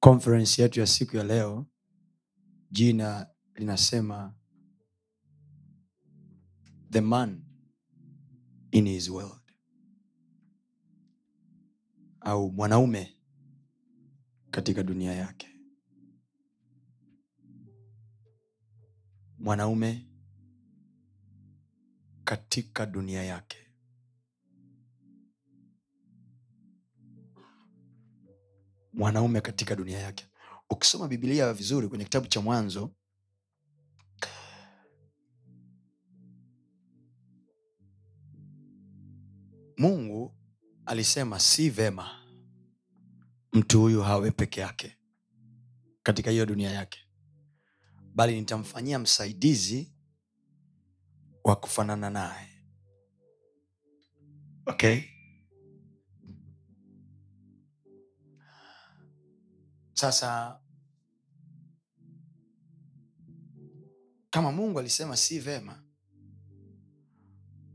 conference yetu ya siku ya leo jina linasema the man in his world. Au mwanaume katika dunia yake. Mwanaume katika dunia yake mwanaume katika dunia yake. Ukisoma bibilia vizuri kwenye kitabu cha mwanzo mungu alisema si vema mtu huyu hawe peke yake katika hiyo dunia yake bali nitamfanyia msaidizi wa kufanana naye. Okay sasa kama mungu alisema si vema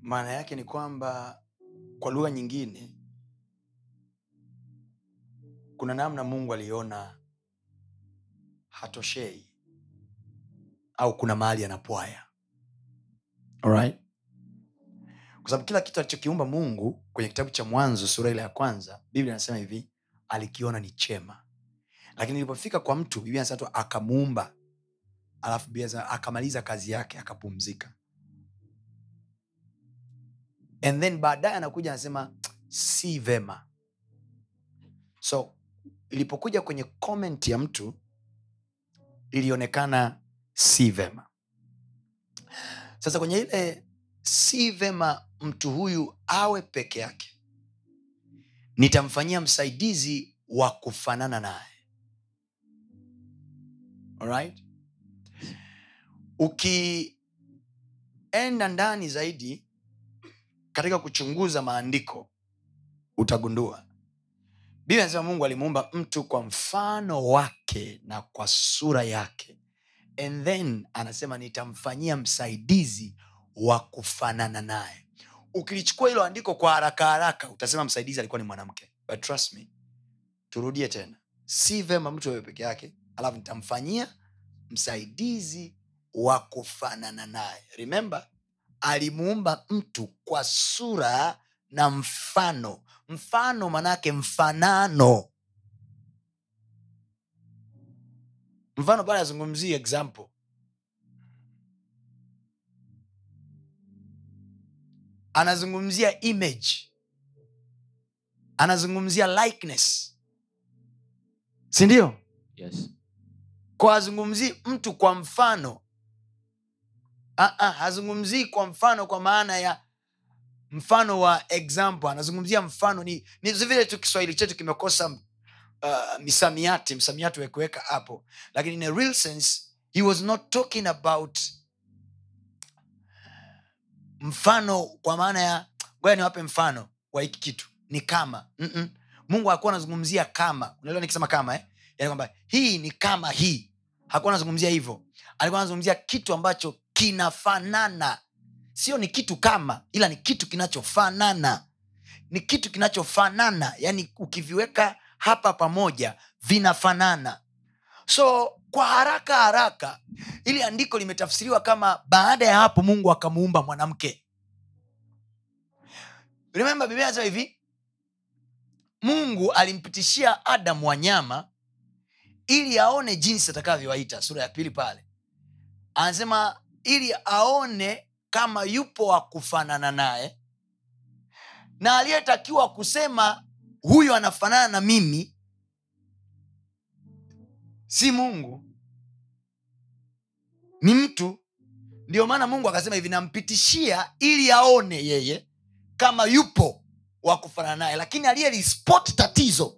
maana yake ni kwamba kwa lugha nyingine kuna namna mungu aliona hatoshei au kuna mahali anapwaya Alright? kwa sababu kila kitu alichokiumba mungu kwenye kitabu cha mwanzo sura ile ya kwanza biblia anasema hivi alikiona ni chema lakini ilipofika kwa mtu biblia akamuumba. Alafu akamaliza kazi yake akapumzika. And then baadaye anakuja anasema si vema. So ilipokuja kwenye comment ya mtu ilionekana si vema. Sasa kwenye ile si vema mtu huyu awe peke yake nitamfanyia msaidizi wa kufanana naye Alright? ukienda ndani zaidi katika kuchunguza maandiko utagundua. Biblia anasema mungu alimuumba mtu kwa mfano wake na kwa sura yake. And then anasema nitamfanyia msaidizi wa kufanana naye. Ukilichukua hilo andiko kwa haraka haraka utasema msaidizi alikuwa ni mwanamke. But trust me turudie tena. Si vema mtu awe yake alafu nitamfanyia msaidizi wa kufanana naye. Remember alimuumba mtu kwa sura na mfano. Mfano manake mfanano. Mfano pale azungumzii example. Anazungumzia image. Anazungumzia likeness. Sindio Yes. Kwa hazungumzii mtu kwa mfano. Ah, ah, hazungumzii kwa mfano kwa maana ya mfano wa example. Anazungumzia mfano ni, ni vile tu kiswahili chetu kimekosa uh, misamiati msamiati wekuweka hapo. Lakini in a real sense he was not talking about mfano kwa maana ya ngoja niwape mfano wa hiki kitu. Ni kama. Mm-mm. mungu hakuwa anazungumzia kama. Unaelewa nikisema kama eh? Yani kwamba hii ni kama hii. Hakuwa anazungumzia hivyo. Alikuwa anazungumzia kitu ambacho kinafanana. Sio ni kitu kama ila ni kitu kinachofanana. Ni kitu kinachofanana. Yani ukiviweka hapa pamoja vinafanana. So kwa haraka haraka ili andiko limetafsiriwa kama baada ya hapo mungu akamuumba mwanamke. Remember biblia anasema hivi? Mungu alimpitishia adamu wanyama ili aone jinsi atakavyowaita sura ya pili pale. Anasema ili aone kama yupo wa kufanana naye na aliyetakiwa kusema huyu anafanana na mimi si mungu. Ni mtu. Ndio maana mungu akasema hivi nampitishia ili aone yeye kama yupo wa kufanana naye. Lakini aliyelispot tatizo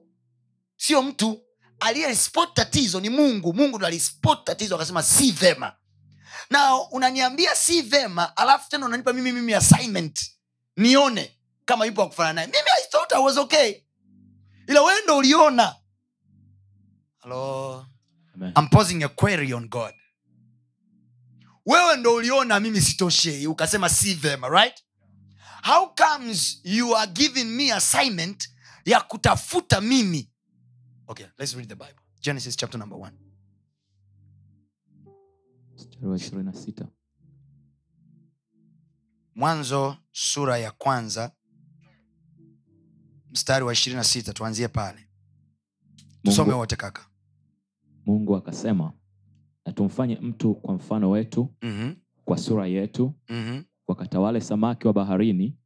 sio mtu aliyespot tatizo ni mungu. Mungu ndo alispot tatizo akasema si vema. Na unaniambia si vema alafu tena unanipa mimi mimi assignment nione kama yupo akufana naye. Mimi i thought i was okay. Ila wewe ndo uliona. Hello? Amen. I'm posing a query on god. Wewe ndo uliona mimi sitoshei. Ukasema si vema right? How comes you are giving me assignment ya kutafuta mimi okay let's read the bible. Genesis chapter number one. Mstari wa ishirini na sita. Mwanzo sura ya kwanza. Mstari wa ishirini na sita tuanzie pale. Tusome wote kaka. Mungu akasema na tumfanye mtu kwa mfano wetu mm-hmm. kwa sura yetu Mm-hmm. wakatawale samaki wa baharini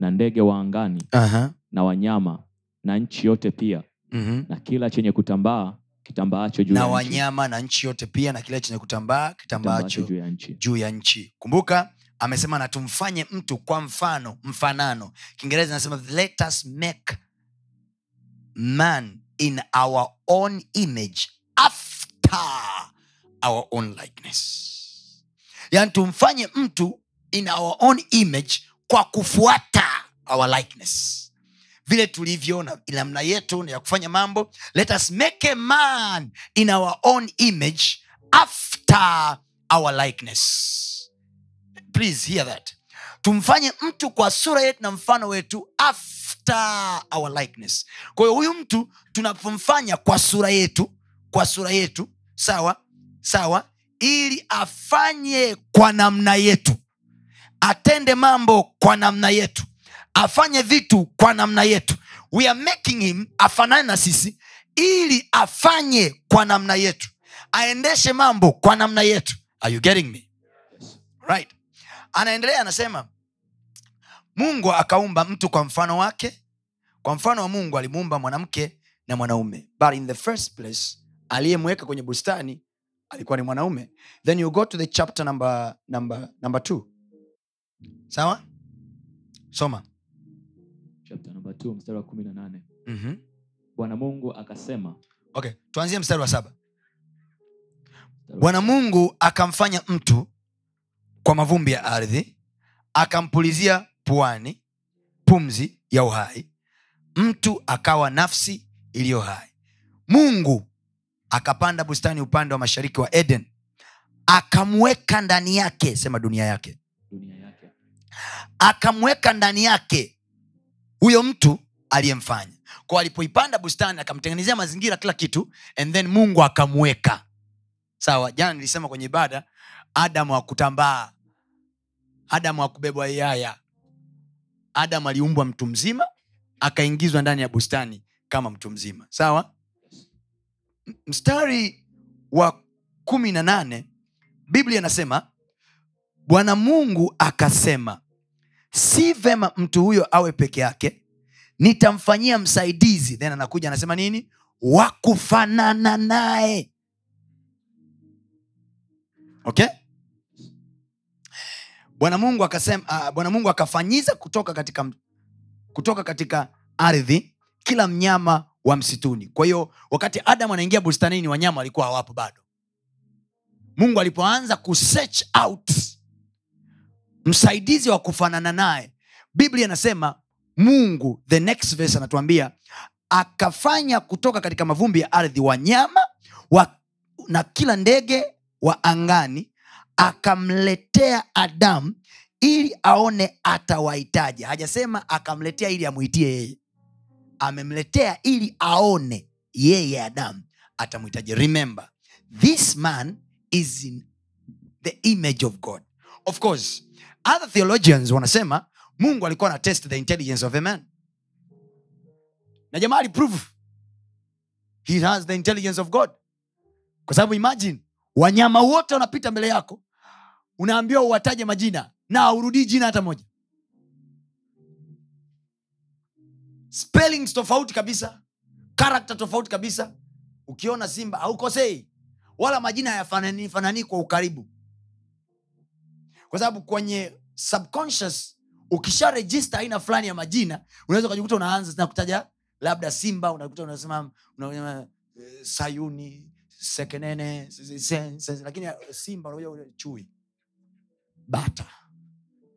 na ndege wa angani Uh-huh. na wanyama na nchi yote pia Mm-hmm. na kila chenye kutambaa kitambaacho juu na wanyama na nchi yote pia na kila chenye kutambaa Kitambaacho juu ya nchi. juu ya nchi. Kumbuka amesema na tumfanye mtu kwa mfano mfanano. Kiingereza nasema let us make man in our own image after our own likeness. Yani tumfanye mtu in our own image kwa kufuata our likeness vile tulivyoona namna yetu ya kufanya mambo. Let us make a man in our own image after our likeness. Please hear that. Tumfanye mtu kwa sura yetu na mfano wetu after our likeness. Kwa hiyo huyu mtu tunapomfanya kwa sura yetu kwa sura yetu sawa sawa ili afanye kwa namna yetu. Atende mambo kwa namna yetu afanye vitu kwa namna yetu. We are making him afanane na sisi ili afanye kwa namna yetu. Aendeshe mambo kwa namna yetu. Are you getting me? Right. Anaendelea anasema mungu akaumba mtu kwa mfano wake. Kwa mfano wa mungu alimuumba mwanamke na mwanaume. But in the first place aliyemweka kwenye bustani alikuwa ni mwanaume. Then you go to the chapter number, number, number two. Sawa? Soma 2 mstari wa kumi na nane. Mm-hmm. bwana mungu akasema okay tuanzie mstari wa saba. Bwana mungu akamfanya mtu kwa mavumbi ya ardhi akampulizia puani pumzi ya uhai mtu akawa nafsi iliyo hai. Mungu akapanda bustani upande wa mashariki wa eden akamweka ndani yake sema dunia yake. Dunia yake. Akamweka ndani yake huyo mtu aliyemfanya. Kwa alipoipanda bustani akamtengenezea mazingira kila kitu and then mungu akamweka. Sawa jana nilisema kwenye ibada adamu akutambaa adamu akubebwa yaya. Adamu aliumbwa mtu mzima akaingizwa ndani ya bustani kama mtu mzima. Sawa? Mstari wa kumi na nane biblia inasema bwana mungu akasema si vema mtu huyo awe peke yake nitamfanyia msaidizi. Then anakuja anasema nini? Wa kufanana naye. Okay? Bwana mungu akasema uh, bwana mungu akafanyiza kutoka katika kutoka katika ardhi kila mnyama wa msituni. Kwa hiyo wakati adamu anaingia bustanini wanyama walikuwa hawapo bado. Mungu alipoanza kusearch out msaidizi wa kufanana naye. Biblia inasema mungu the next verse anatuambia akafanya kutoka katika mavumbi ya ardhi wanyama wa, na kila ndege wa angani akamletea adamu ili aone atawahitaji hajasema akamletea ili amwitie yeye. Amemletea ili aone yeye adamu atamhitaji remember this man is in the image of god. Of course other theologians wanasema mungu alikuwa na test the intelligence of a man. Na jamaa aliprove he has the intelligence of god. Kwa sababu imagine wanyama wote wanapita mbele yako unaambiwa uwataje majina na aurudii jina hata moja. Spellings tofauti kabisa karakta tofauti kabisa. Ukiona simba haukosei wala majina hayafanani fanani kwa ukaribu kwa sababu kwenye subconscious ukisha register aina fulani ya majina unaweza ukajikuta unaanza nakutaja labda simba unakuta unasema una- eh, sayuni sekenene se- se- se- lakini simba unakuja chui bata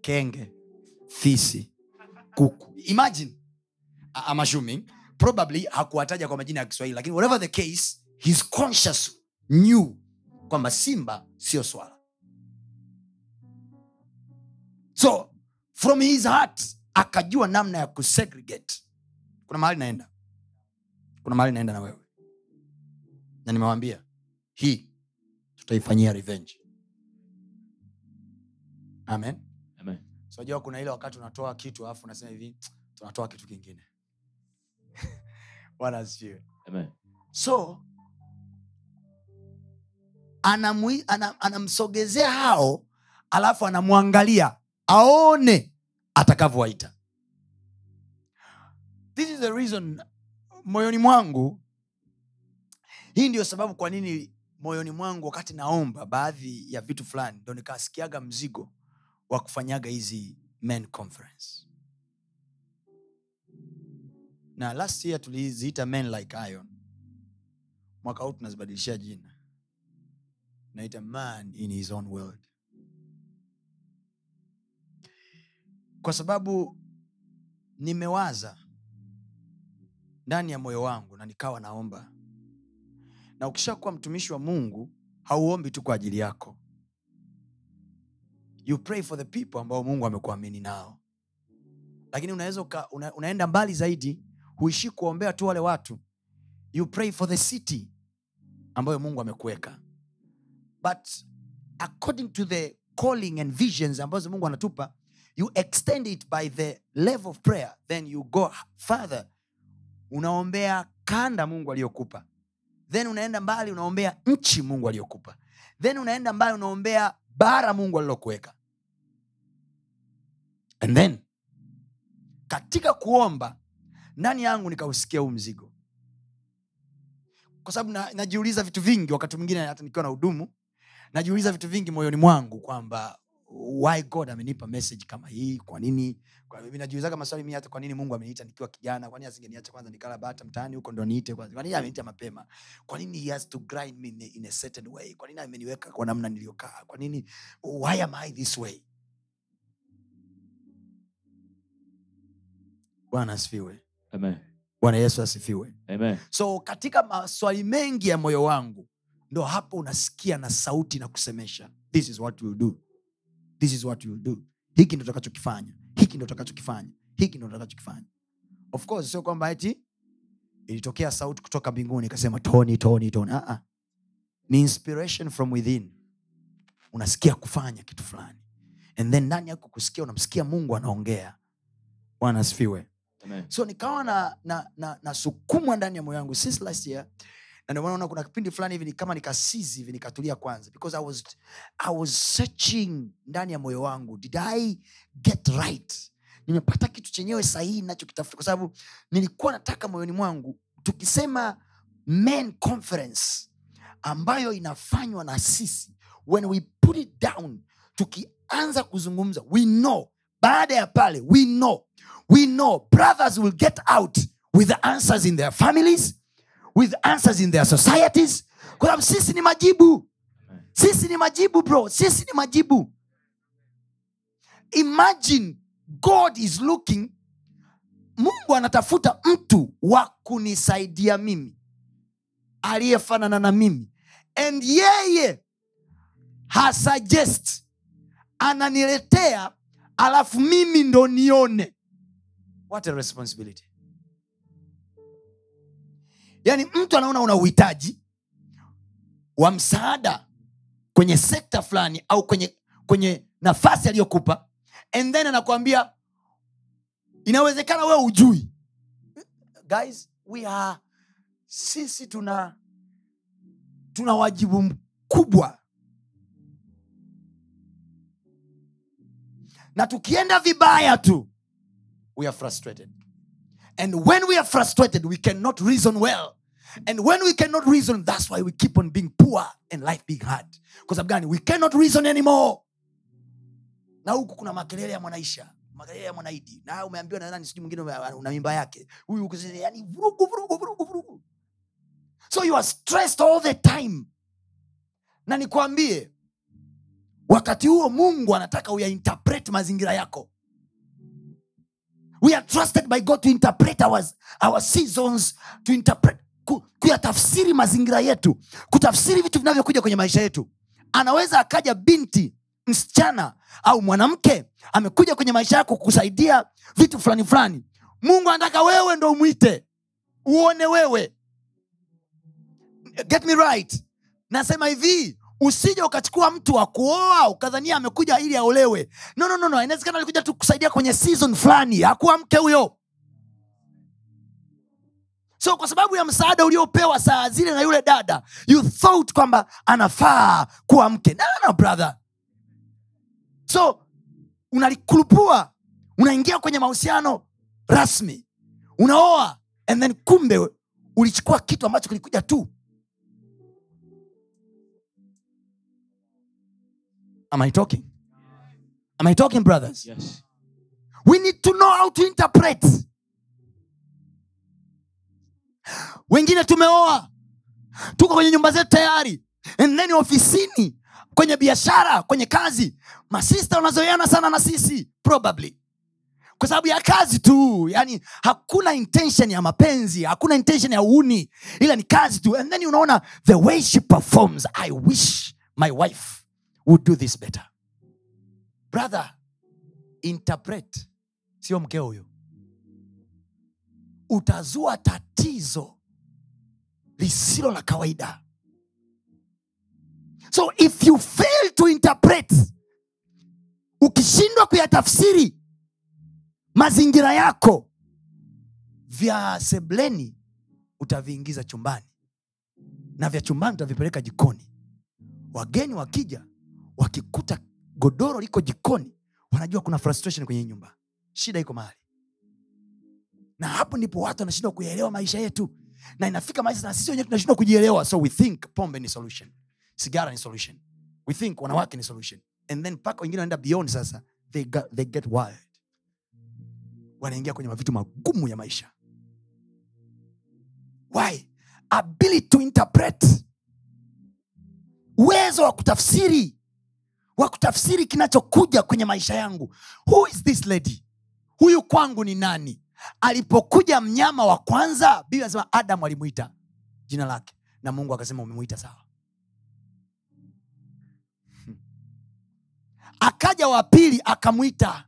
kenge fisi kuku. Imagine I'm assuming probably hakuwataja kwa majina ya kiswahili lakini whatever the case his conscious knew kwamba simba sio swala so from his heart akajua namna ya kusegregate. Kuna mahali naenda. Kuna mahali naenda na wewe. Na nimewambia hii tutaifanyia revenge. Amen. Amen. sojua kuna ile wakati unatoa kitu alafu unasema hivi tunatoa kitu kingine. Bwana asifiwe. So anamsogezea ana- anamsogezea hao alafu anamwangalia aone atakavyowaita. This is the reason moyoni mwangu hii ndio sababu kwa nini moyoni mwangu wakati naomba baadhi ya vitu fulani ndo nikasikiaga mzigo wa kufanyaga hizi men conference. Na last year tuliziita men like iron. Mwaka huu tunazibadilishia jina. Naita man in his own world kwa sababu nimewaza ndani ya moyo wangu na nikawa naomba. Na ukishakuwa mtumishi wa mungu hauombi tu kwa ajili yako. You pray for the people ambao mungu amekuamini nao. Lakini unaweza una, unaenda mbali zaidi huishii kuombea tu wale watu. You pray for the city ambayo mungu amekuweka. But according to the calling and visions ambazo mungu anatupa you extend it by the level of prayer then you go further. Unaombea kanda mungu aliyokupa. Then unaenda mbali unaombea nchi mungu aliyokupa. Then unaenda mbali unaombea bara mungu alilokuweka. And then katika kuomba ndani yangu nikausikia huu mzigo. Kwa sababu na, najiuliza vitu vingi wakati mwingine hata nikiwa na hudumu najiuliza vitu vingi moyoni mwangu kwamba why god amenipa message kama hii kwa nini? Mimi najiulizaga maswali mi hata kwa nini mungu ameniita nikiwa kijana? Kwa nini asingeniacha kwanza nikala bata mtaani huko ndo niite kwanza? Kwa nini ameniita mapema? Kwa nini he has to grind me in a, in a certain way? Kwa nini ameniweka kwa namna niliyokaa? Kwa nini why am i this way? Bwana asifiwe. Bwana yesu asifiwe. Amen. so katika maswali mengi ya moyo wangu ndo hapo unasikia na sauti na kusemesha. This is what we'll do this is what we'll do. Hiki ndo takachokifanya hiki ndo takachokifanya hiki ndo takachokifanya of course sio kwamba eti ilitokea sauti kutoka mbinguni ikasema tony tony tony uh-uh. ni inspiration from within. Unasikia kufanya kitu fulani. And then ndani yako kusikia unamsikia mungu anaongea. Bwana asifiwe. So nikawa na na na nasukumwa ndani ya moyo wangu. Since last year na ndio kuna kipindi fulani hivi kama nikasizi hivi nikatulia kwanza. Because I was, I was searching ndani ya moyo wangu did I get right? Nimepata kitu chenyewe sahihi nachokitafuta kwa sababu nilikuwa nataka moyoni mwangu tukisema men conference ambayo inafanywa na sisi when we put it down tukianza kuzungumza we know. Baada ya pale we know. We know. Brothers will get out with the answers in their families with answers in their societies. Kwa sisi ni majibu. Sisi ni majibu bro. Sisi ni majibu. Imagine god is looking. Mungu anatafuta mtu wa kunisaidia mimi aliyefanana na mimi. And yeye hasuggest ananiletea alafu mimi ndo nione. What a responsibility yaani mtu anaona una uhitaji wa msaada kwenye sekta fulani au kwenye kwenye nafasi aliyokupa and then anakuambia inawezekana wewe ujui guys we are sisi tuna tuna wajibu mkubwa. Na tukienda vibaya tu we are frustrated. And when we are frustrated we cannot reason well and when we cannot reason that's why we keep on being poor and life being hard. Kwa sababu we cannot reason anymore. Huku kuna makelele ya mwanaisha. Na umeambiwa so you are stressed all the time. Na nikwambie wakati huo mungu anataka uyainterpret mazingira yako. We are trusted by god to interpret our, our seasons to interpret ku, kuyatafsiri mazingira yetu kutafsiri vitu vinavyokuja kwenye maisha yetu. Anaweza akaja binti msichana au mwanamke amekuja kwenye maisha yako kusaidia vitu fulani fulani. Mungu anataka wewe ndo umwite uone wewe. Get me right. Nasema hivi usije ukachukua mtu wa kuoa ukadhania amekuja ili aolewe. No, no, no, no. inawezekana alikuja tu kusaidia kwenye season fulani. Hakuwa mke huyo so kwa sababu ya msaada uliopewa saa zile na yule dada you thought kwamba anafaa kuwa mke. No, no, brother. So unalikulupua unaingia kwenye mahusiano rasmi unaoa and then kumbe ulichukua kitu ambacho kilikuja tu. Am i talking? Am i talking brothers? Yes. we need to know how to interpret wengine tumeoa. Tuko kwenye nyumba zetu tayari. And then ofisini kwenye biashara kwenye kazi. Masista wanazoeana sana na sisi probably. Kwa sababu ya kazi tu yani hakuna intention ya mapenzi hakuna intention ya uni ila ni kazi tu. And then unaona the way she performs i wish my wife would do this better. Brother interpret. Sio mkeo huyo utazua tatizo lisilo la kawaida. So if you fail to interpret ukishindwa kuyatafsiri mazingira yako vya sebleni utaviingiza chumbani na vya chumbani utavipeleka jikoni. Wageni wakija wakikuta godoro liko jikoni wanajua kuna frustration kwenye nyumba. Shida iko mahali na hapo ndipo watu wanashindwa kuyaelewa maisha yetu. Na inafika maisha na sisi wenyewe tunashindwa kujielewa. So we think pombe ni solution. Sigara ni solution. We think wanawake ni solution. And then mpaka wengine wanaenda beyond sasa they, got, they get wild. Wanaingia kwenye mavitu magumu ya maisha. Why? Ability to interpret. Uwezo wa kutafsiri. Wa kutafsiri kinachokuja kwenye maisha yangu. Who is this lady? Huyu kwangu ni nani alipokuja mnyama wa kwanza biblia anasema adamu alimwita jina lake. Na mungu akasema umemwita sawa akaja wa pili akamwita.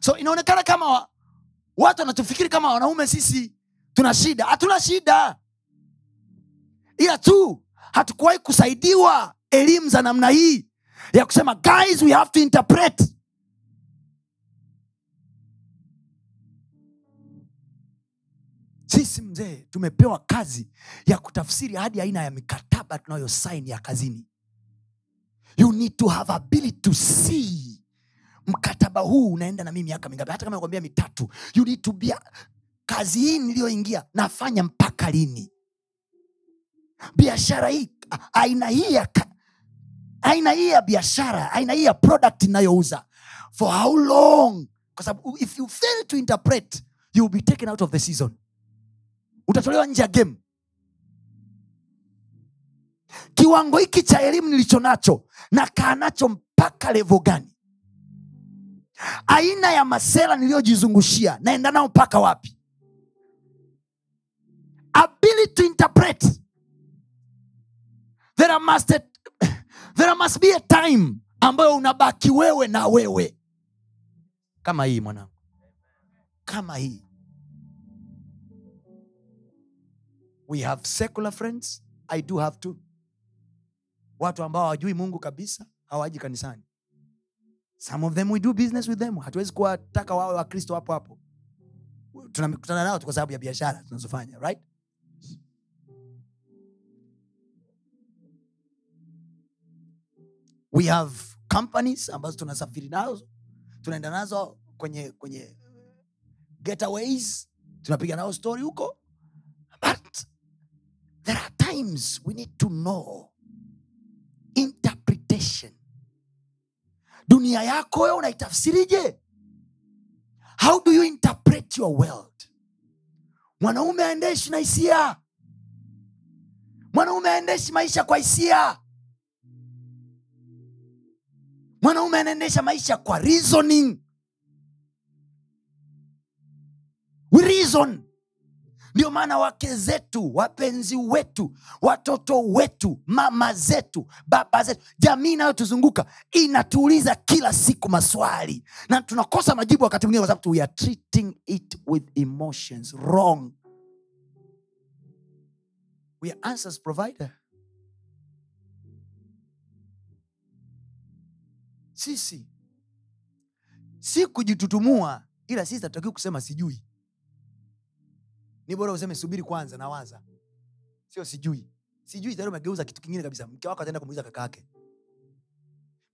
So inaonekana kama wa, watu wanatufikiri kama wanaume sisi tuna shida. Hatuna shida. Ila tu hatukuwahi kusaidiwa elimu za namna hii ya kusema guys we have to interpret sisi mzee tumepewa kazi ya kutafsiri hadi aina ya mikataba tunayosaini ya kazini. You need to have ability to see mkataba huu unaenda na mimi miaka mingapi? Hata kama nakwambia mitatu. You need to be kazi hii niliyoingia nafanya mpaka lini? Biashara hii aina hii ya aina hii ya biashara aina hii ya product inayouza for how long? Kwa sababu if you fail to interpret you will be taken out of the season utatolewa nje ya game. Kiwango hiki cha elimu nilicho nacho na kaa nacho mpaka levo gani? Aina ya masela niliyojizungushia naenda nao mpaka wapi? Ability to interpret. There must, there must be a time ambayo unabaki wewe na wewe. Kama hii mwanangu. Kama hii we have secular friends. I do have to watu ambao hawajui mungu kabisa hawaji kanisani. Some of them we do business with them. Hatuwezi kuwataka wawe wakristo hapo hapo. Tunakutana nao kwa sababu ya biashara tunazofanya right? We have companies ambazo tunasafiri nazo. Tunaenda nazo kwenye kwenye getaways. Tunapiga nao story huko there are times we need to know interpretation. Dunia yako wewe unaitafsirije? How do you interpret your world? Mwanaume aendeshi na hisia. Mwanaume aendeshi maisha kwa hisia. Mwanaume anaendesha maisha kwa reasoning. We reason ndio maana wake zetu wapenzi wetu watoto wetu mama zetu baba zetu jamii inayotuzunguka inatuuliza kila siku maswali. Na tunakosa majibu wakati mwingine kwa sababu we are treating it with emotions wrong. We are answers provider. Sisi si kujitutumua ila sisi hatutakiwi kusema sijui ni bora useme subiri kwanza nawaza. Sio sijui. Sijui tayari umegeuza kitu kingine kabisa. Mke wako ataenda kumuuliza kaka yake.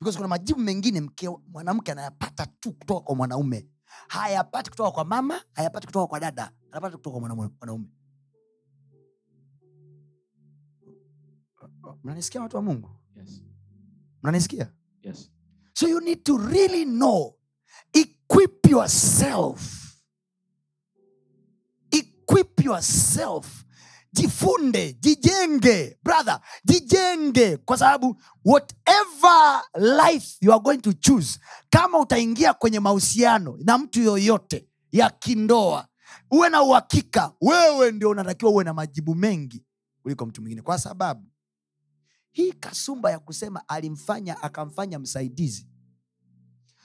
Because kuna majibu mengine mke mwanamke anayapata tu kutoka kwa mwanaume. Hayapati kutoka kwa mama hayapati kutoka kwa dada. Anapata kutoka kwa mwanaume. Mnanisikia watu wa mungu? Yes. mnanisikia? Yes. So you need to really know. Equip yourself. Yourself. Jifunde, jijenge, brother, jijenge. Kwa sababu whatever life you are going to choose, kama utaingia kwenye mahusiano na mtu yoyote ya kindoa, uwe na uhakika wewe ndio unatakiwa uwe na majibu mengi kuliko mtu mwingine, kwa sababu hii kasumba ya kusema alimfanya akamfanya msaidizi.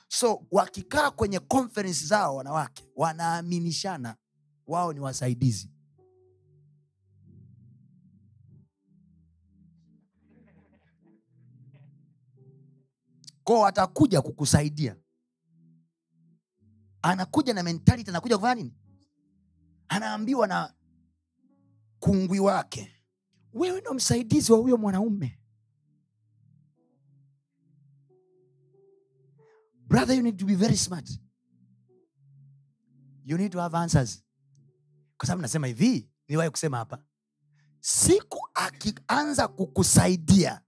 So wakikaa kwenye conference zao wanawake wanaaminishana wao ni wasaidizi. Ko atakuja kukusaidia. Anakuja na mentality anakuja kufanya nini? Anaambiwa na kungwi wake wewe ndo msaidizi wa huyo mwanaume. Brother you need to be very smart. You need to have answers kwa sababu nasema hivi niwahi kusema hapa. Siku akianza kukusaidia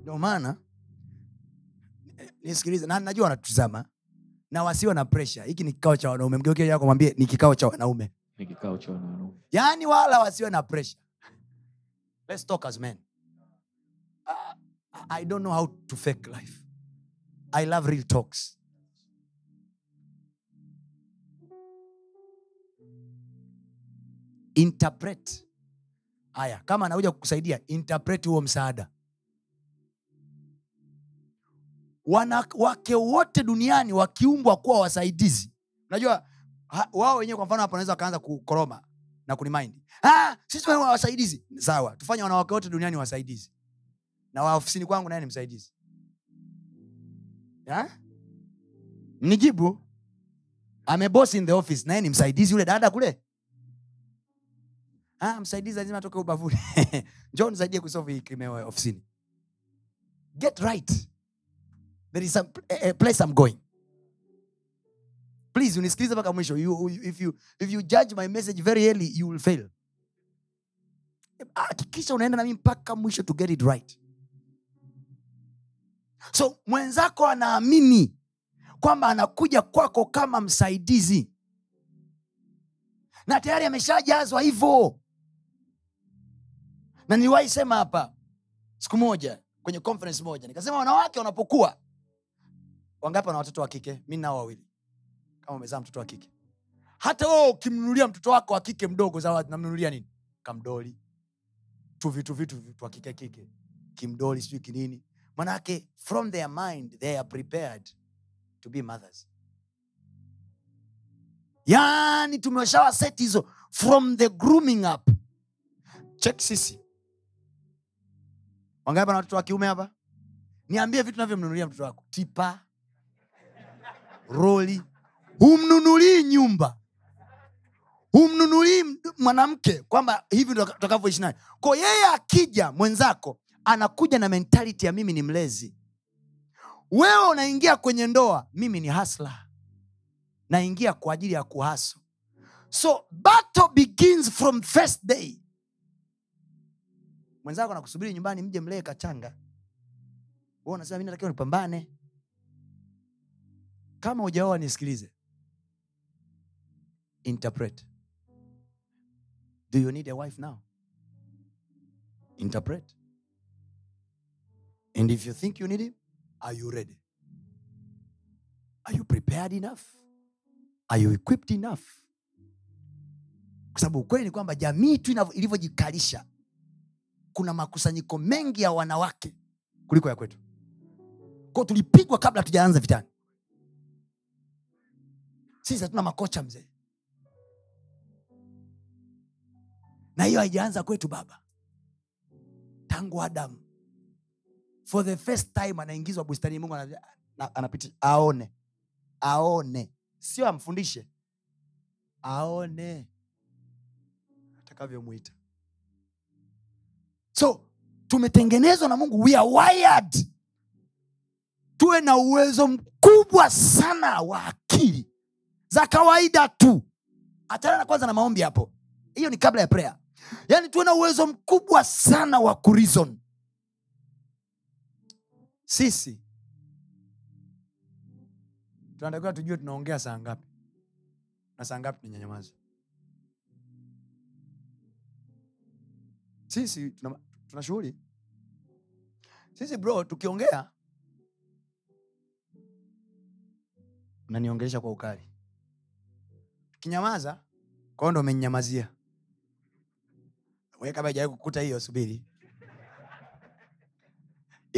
ndio maana nisikilize na najua wanatutizama na wasiwe na presha hiki ni kikao cha wanaume. Mgeuke yako mwambie ni kikao cha wanaume. Ni kikao cha wanaume. yaani wala wasiwe na presha let's talk as men. Uh, i don't know how to fake life i love real talks. Interpret. Haya kama anakuja kukusaidia interpret huo msaada. Wanawake wote duniani wakiumbwa kuwa wasaidizi. Unajua wao wenyewe kwa mfano hapo wanaweza wakaanza kukoroma na kunimind. Ah, sisi wasaidizi. Sawa tufanye wanawake wote duniani wasaidizi. Na wa ofisini kwangu naye ni msaidizi Ya? nijibu ameboss in the office. Naye ni msaidizi yule dada kule. Ah, msaidizi lazima atoke ubavuni. Njo nisaidie kusolve hii krimeo ofisini. Get right. There is some, a, a place i'm going. Please unisikilize mpaka mwisho. If, you, if you judge my message very early you will fail. Hakikisha unaenda nami mpaka mwisho to get it right so mwenzako anaamini kwamba anakuja kwako kama msaidizi na tayari ameshajazwa hivyo na niliwahi sema hapa siku moja kwenye conference moja nikasema wanawake wanapokuwa wangapi wana watoto wa kike mi nao wawili kama umezaa mtoto wa kike hata wewe ukimnunulia mtoto wako wa kike mdogo zawadi namnunulia nini kamdoli tu vitu vitu vitu wa kike kike kimdoli sijui kinini manake from their mind they are prepared to be mothers. Yani tumeshawa set hizo from the grooming up. Chek sisi. Wangapi na watoto wa kiume hapa? Niambie vitu navyomnunulia mtoto wako. Tipa. Roli. Humnunulii nyumba. Humnunulii mwanamke kwamba hivi ndo ko yeye akija mwenzako anakuja na mentality ya mimi ni mlezi. Wewe unaingia kwenye ndoa mimi ni hasla naingia kwa ajili ya kuhaso so battle begins from first day. Mwenzako anakusubiri nyumbani mje mlee kachanga. Wewe unasema mi natakiwa nipambane. Kama ujaoa nisikilize. Interpret. Do you need a wife now? Interpret and if you think you need him are you ready? Are you prepared enough? Are you equipped enough? Kwa sababu ukweli ni kwamba jamii tu ilivyojikalisha kuna makusanyiko mengi ya wanawake kuliko ya kwetu. Kwa tulipigwa kabla tujaanza vitani. Sisi hatuna makocha mzee. Na hiyo haijaanza kwetu baba. Tangu adamu for the first time anaingizwa bustani mungu ana- na- anapitisha aone aone. Sio amfundishe aone atakavyomwita so tumetengenezwa na mungu. We are wired. Tuwe na uwezo mkubwa sana wa akili. Za kawaida tu. Achana na kwanza na maombi hapo. Hiyo ni kabla ya prayer. Yaani tuwe na uwezo mkubwa sana wa kurizon sisi. Tunatakiwa tujue tunaongea saa ngapi. Na saa ngapi tunanyanyamaza sisi tuna, tuna shughuli. Sisi bro tukiongea unaniongelesha kwa ukali. Tukinyamaza kwao ndo umenyamazia we kama ijawai kukuta hiyo subiri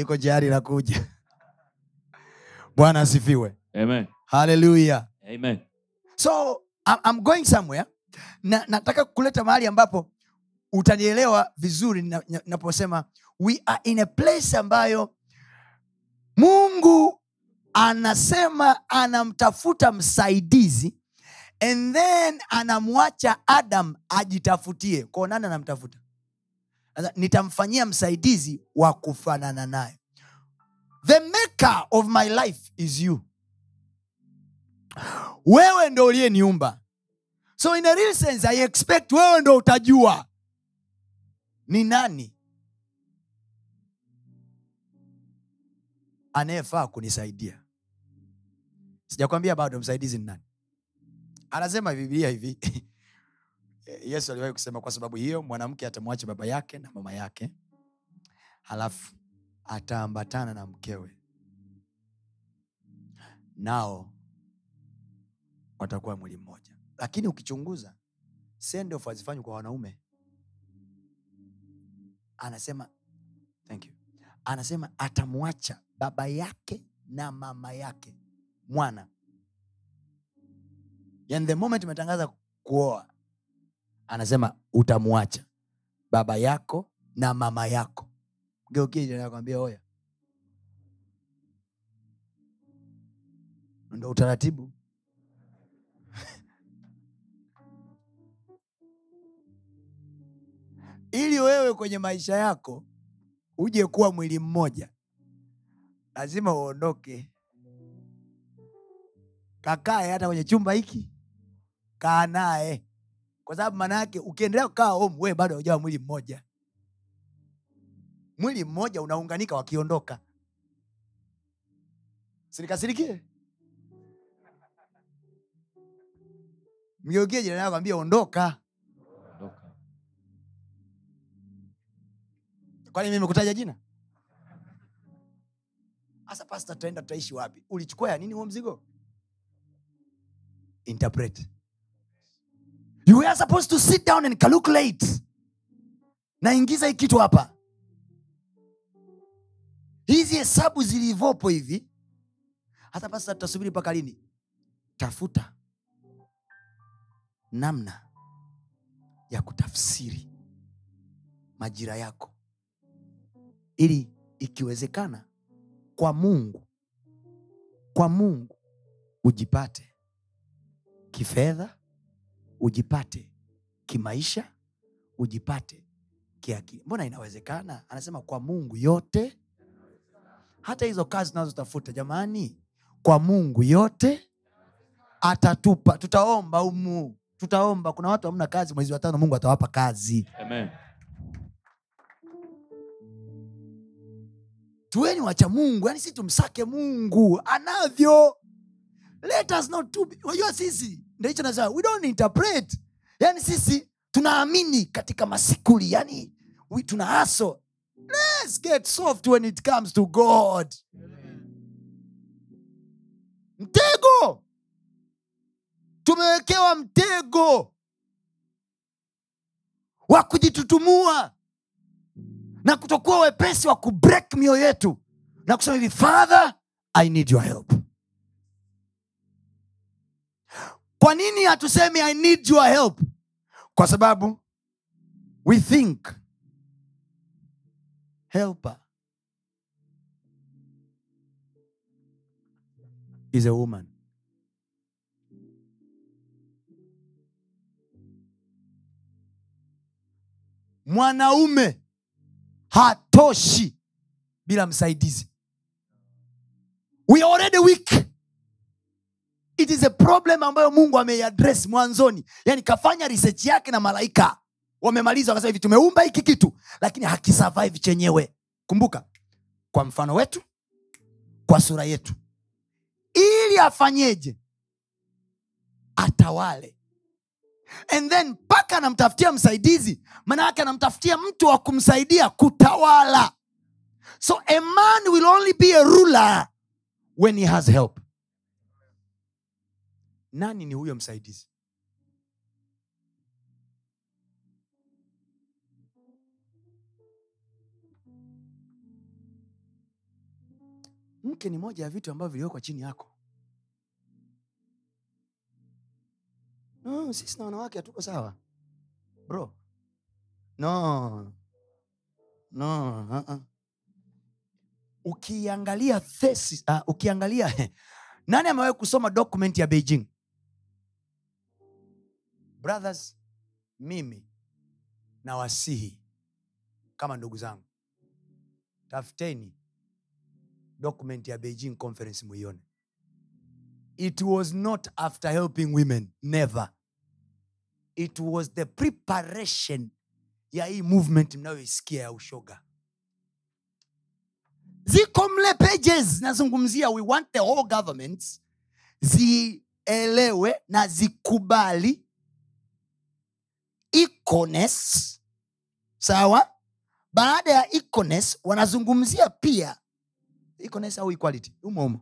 iko jari la kuja bwana asifiwe. Amen. haleluya Amen. so I'm, going somewhere. Na nataka kuleta mahali ambapo utanielewa vizuri na- na- naposema we are in a place ambayo mungu anasema anamtafuta msaidizi and then anamwacha adam ajitafutie kwao nani anamtafuta nitamfanyia msaidizi wa kufanana naye. The maker of my life is you. Wewe ndo uliyeniumba. So in a real sense i expect wewe ndo utajua ni nani anayefaa kunisaidia. Sijakwambia bado msaidizi ni nani. Anasema biblia hivi yesu aliwahi kusema kwa sababu hiyo mwanamke atamwacha baba yake na mama yake halafu ataambatana na mkewe. Nao watakuwa mwili mmoja. Lakini ukichunguza sendof hazifanywi kwa wanaume. Anasema thank you. Anasema atamwacha baba yake na mama yake mwana. Yani the moment umetangaza kuoa anasema utamwacha baba yako na mama yako. Geukiakwambia oya. Ndo utaratibu. Ili wewe kwenye maisha yako uje kuwa mwili mmoja lazima uondoke. Kakae hata kwenye chumba hiki kaa naye kwa sababu maana yake ukiendelea kukaa home wewe bado haujawa mwili mmoja. Mwili mmoja unaunganika wakiondoka. Sinikasirikie? Mgeukie jirani yako ambia ondoka. Ondoka. kwani mimi kutaja jina? Hasa pasta tutaenda tutaishi wapi? Ulichukua ya nini huo mzigo? Interpret you are supposed to sit down and calculate. Naingiza hii kitu hapa. Hizi hesabu zilivyopo hivi hata pasa tutasubiri mpaka lini? Tafuta namna ya kutafsiri majira yako ili ikiwezekana kwa mungu kwa mungu ujipate kifedha ujipate kimaisha ujipate kiakili. Mbona inawezekana? Anasema kwa mungu yote. Hata hizo kazi tunazotafuta jamani kwa mungu yote atatupa. Tutaomba umu tutaomba. Kuna watu hamna kazi mwezi wa tano mungu atawapa kazi. Amen. tuweni wacha mungu yani si tumsake mungu anavyo. Let us not to be- unajua sisi ndio nasema we don't interpret. Yani sisi tunaamini katika masikuli yani we, tuna haso let's get soft when it comes to god. Mtego! Tumewekewa mtego wa kujitutumua na kutokuwa wepesi wa kubreak mioyo yetu na kusema hivi father i need your help kwa nini hatusemi i need your help kwa sababu we think helper is a woman. Mwanaume hatoshi bila msaidizi. We are already weak it is a problem ambayo mungu ameiadres mwanzoni. Yani kafanya research yake na malaika. Wamemaliza wakasema hivi tumeumba hiki kitu lakini hakisurvive chenyewe. Kumbuka kwa mfano wetu kwa sura yetu. Ili afanyeje? Atawale. And then mpaka anamtafutia msaidizi maanayake anamtafutia mtu wa kumsaidia kutawala. So a man will only be a ruler when he has help nani ni huyo msaidizi? Mke ni moja ya vitu ambavyo viliwekwa chini yako. No, sisi na wanawake hatuko sawa. Bro. No. No uh-uh. ukiangalia thesis, uh, ukiangalia nani amewahi kusoma document ya beijing brothers mimi nawasihi kama ndugu zangu tafuteni document ya beijing conference muione. It was not after helping women never. It was the preparation ya hii movement mnayoisikia ya ushoga. Ziko mle pages nazungumzia we want the whole governments zielewe na zikubali econes sawa? Baada ya econes wanazungumzia pia econes au equality? Umo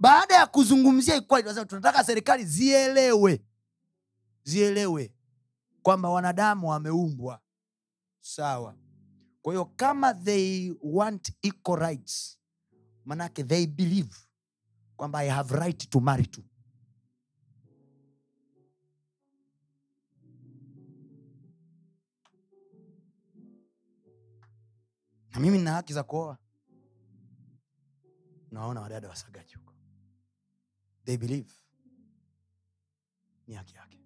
baada ya kuzungumzia equality wanasema tunataka serikali zielewe. Zielewe kwamba wanadamu wameumbwa. Sawa. Kwa hiyo kama they want equal rights manake they believe kwamba i have right to marry tu na mimi nina haki za kuoa. Nawaona wadada wasagaji huko. They believe. Ni haki yake.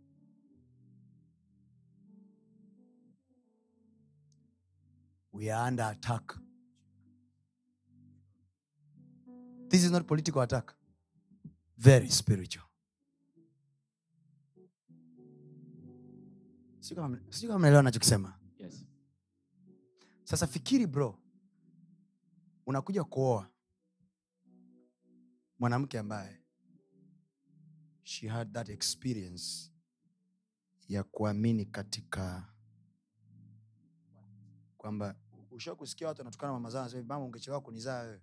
We are under attack. This is not political attack. Very spiritual. Sijui kama mnaelewa nachokisema yes. sasa fikiri bro unakuja kuoa. Mwanamke ambaye she had that experience ya kuamini katika kwamba usha kusikia watu wanatukana mama zao mama ungechelewa kunizaa wewe.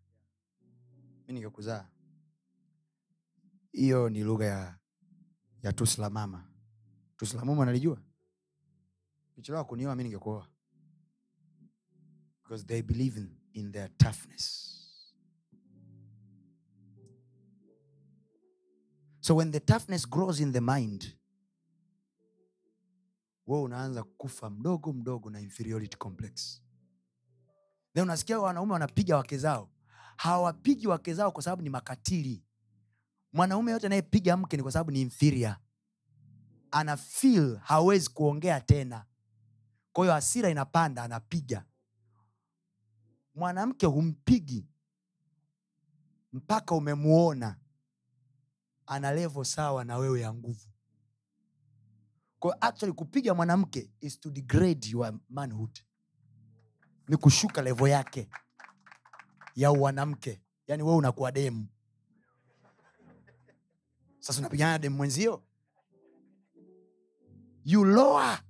Mi ningekuzaa. Hiyo ni lugha ya ya tusi la mama tusi la mama nalijua ungechelewa kunioa mi ningekuoa. Because they believe in, in their toughness. So when the toughness grows in the mind wewe unaanza kufa mdogo mdogo na inferiority complex. Then unasikia wanaume wanapiga wake zao. Hawapigi wake zao kwa sababu ni makatili. Mwanaume yote anayepiga mke ni kwa sababu ni inferior. Ana feel hawezi kuongea tena. Kwa hiyo hasira inapanda anapiga mwanamke humpigi mpaka umemuona. Ana levo sawa na wewe ya nguvu. Actually kupiga mwanamke is to degrade your manhood. Ni kushuka levo yake ya uwanamke. Yaani wewe unakuwa demu. Sasa unapigana na demu mwenzio? You lower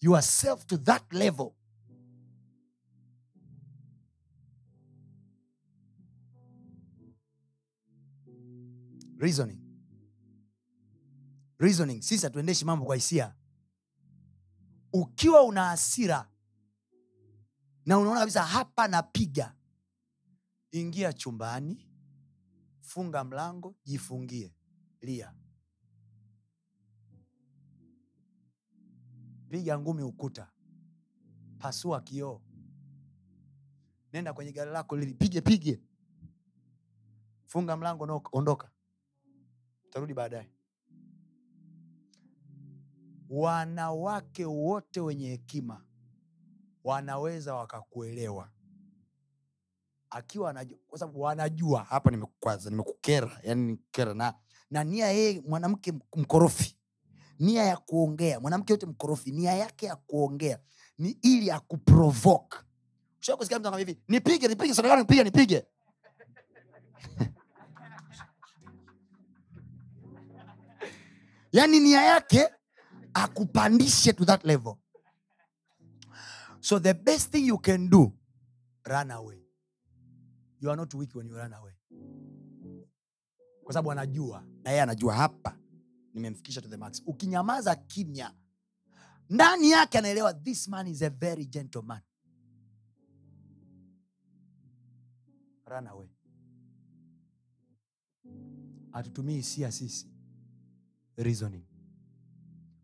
yourself to that level reasoning. Reasoning. Sisi hatuendeshi mambo kwa hisia. Ukiwa una hasira na unaona kabisa hapa napiga ingia chumbani funga mlango jifungie. Lia. Piga ngumi ukuta. Pasua kioo. Nenda kwenye gari lako lili pige pige. Funga mlango ondoka utarudi baadaye. Wanawake wote wenye hekima wanaweza wakakuelewa. Akiwa anajua kwa sababu wanajua hapa nimekukwaza nimekukera yani nikukera na na nia yeye mwanamke mkorofi. Nia ya kuongea mwanamke yote mkorofi nia yake ya kuongea ni ili akuprovoke. Ushawahi kusikia mtu hivi nipige nipige nipige nipige yaani nia yake akupandishe to that level. So the best thing you can do run away. You are not weak when you run away. Kwa sababu anajua na yeye anajua hapa nimemfikisha to the max. Ukinyamaza kimya ndani yake anaelewa this man is a very gentle run away. Hatutumii hisia sisi reasoning.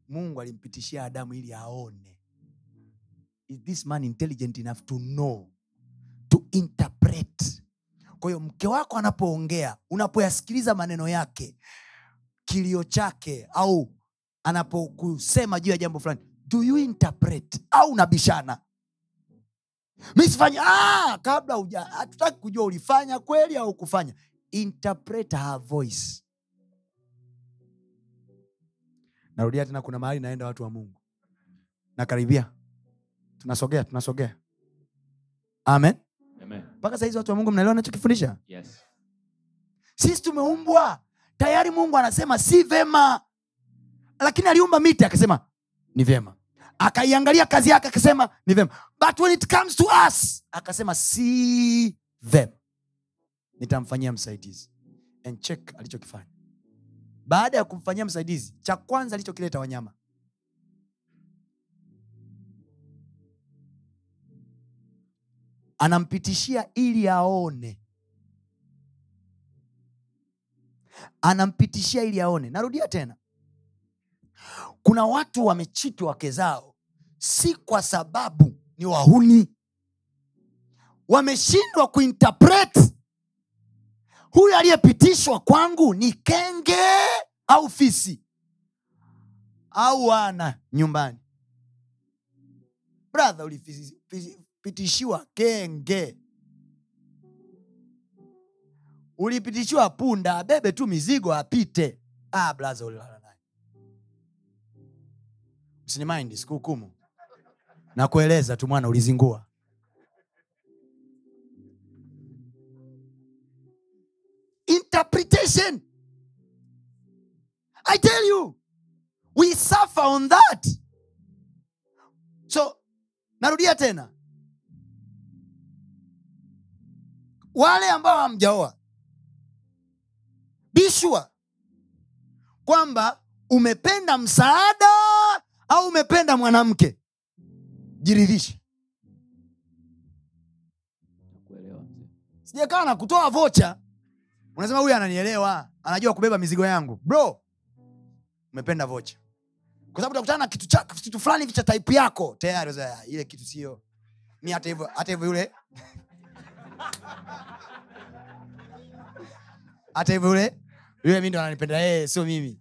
Mungu alimpitishia adamu ili aone. Is this man intelligent enough to know? To interpret. Kwa mke wako anapoongea unapoyasikiliza maneno yake kilio chake au anapokusema juu ya jambo fulani do you interpret? Au unabishana? Mi sifanya ah, hatutaki kujua ulifanya kweli au kufanya. Interpret her voice narudia tena kuna mahali naenda watu wa mungu. Nakaribia. Tunasogea tunasogea. Amen. Amen. mpaka sahizi watu wa mungu mnaelewa nachokifundisha Yes. sisi tumeumbwa. Tayari mungu anasema si vema. Lakini aliumba miti akasema ni vyema akaiangalia kazi yake akasema ni vyema but when it comes to us akasema si vema. Nitamfanyia msaidizi. And check alichokifanya baada ya kumfanyia msaidizi cha kwanza alichokileta wanyama. Anampitishia ili aone. Anampitishia ili aone. Narudia tena. Kuna watu wamechiti wake zao si kwa sababu ni wahuni. Wameshindwa kuinterpret huyu aliyepitishwa kwangu ni kenge au fisi? Au ana nyumbani? Bradha ulipitishiwa kenge. Ulipitishiwa punda abebe tu mizigo apite. Ah, blaza ulilala naye. Usinimaindi sikuhukumu. Nakueleza tu mwana ulizingua interpretation i tell you we suffer on that. So narudia tena. Wale ambao hamjaoa bishwa kwamba umependa msaada au umependa mwanamke. Jiridhishe. Sijakaa na kutoa vocha unasema huyu ananielewa anajua kubeba mizigo yangu. Bro umependa vocha. Kwa sababu utakutana na kitu cha kitu fulani cha type yako. Tayari "Ah, ile kitu sio. Mi hata hivyo hata hivyo yule. Hata hivyo yule yule mi ndo ananipenda yeye sio mimi.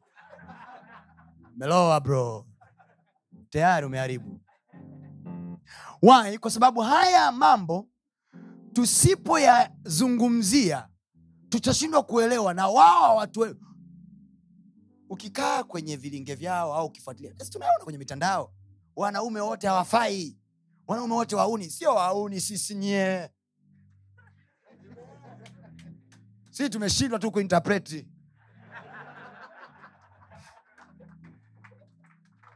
Meloa bro. Tayari umeharibu. Why? Kwa sababu haya mambo tusipoyazungumzia tutashindwa kuelewa na wao hawatuelewi ukikaa kwenye vilinge vyao au ukifuatiliatunaona kwenye mitandao wanaume wote hawafai wanaume wote wauni sio wauni sisi nyie. Si tumeshindwa tu kuinterpreti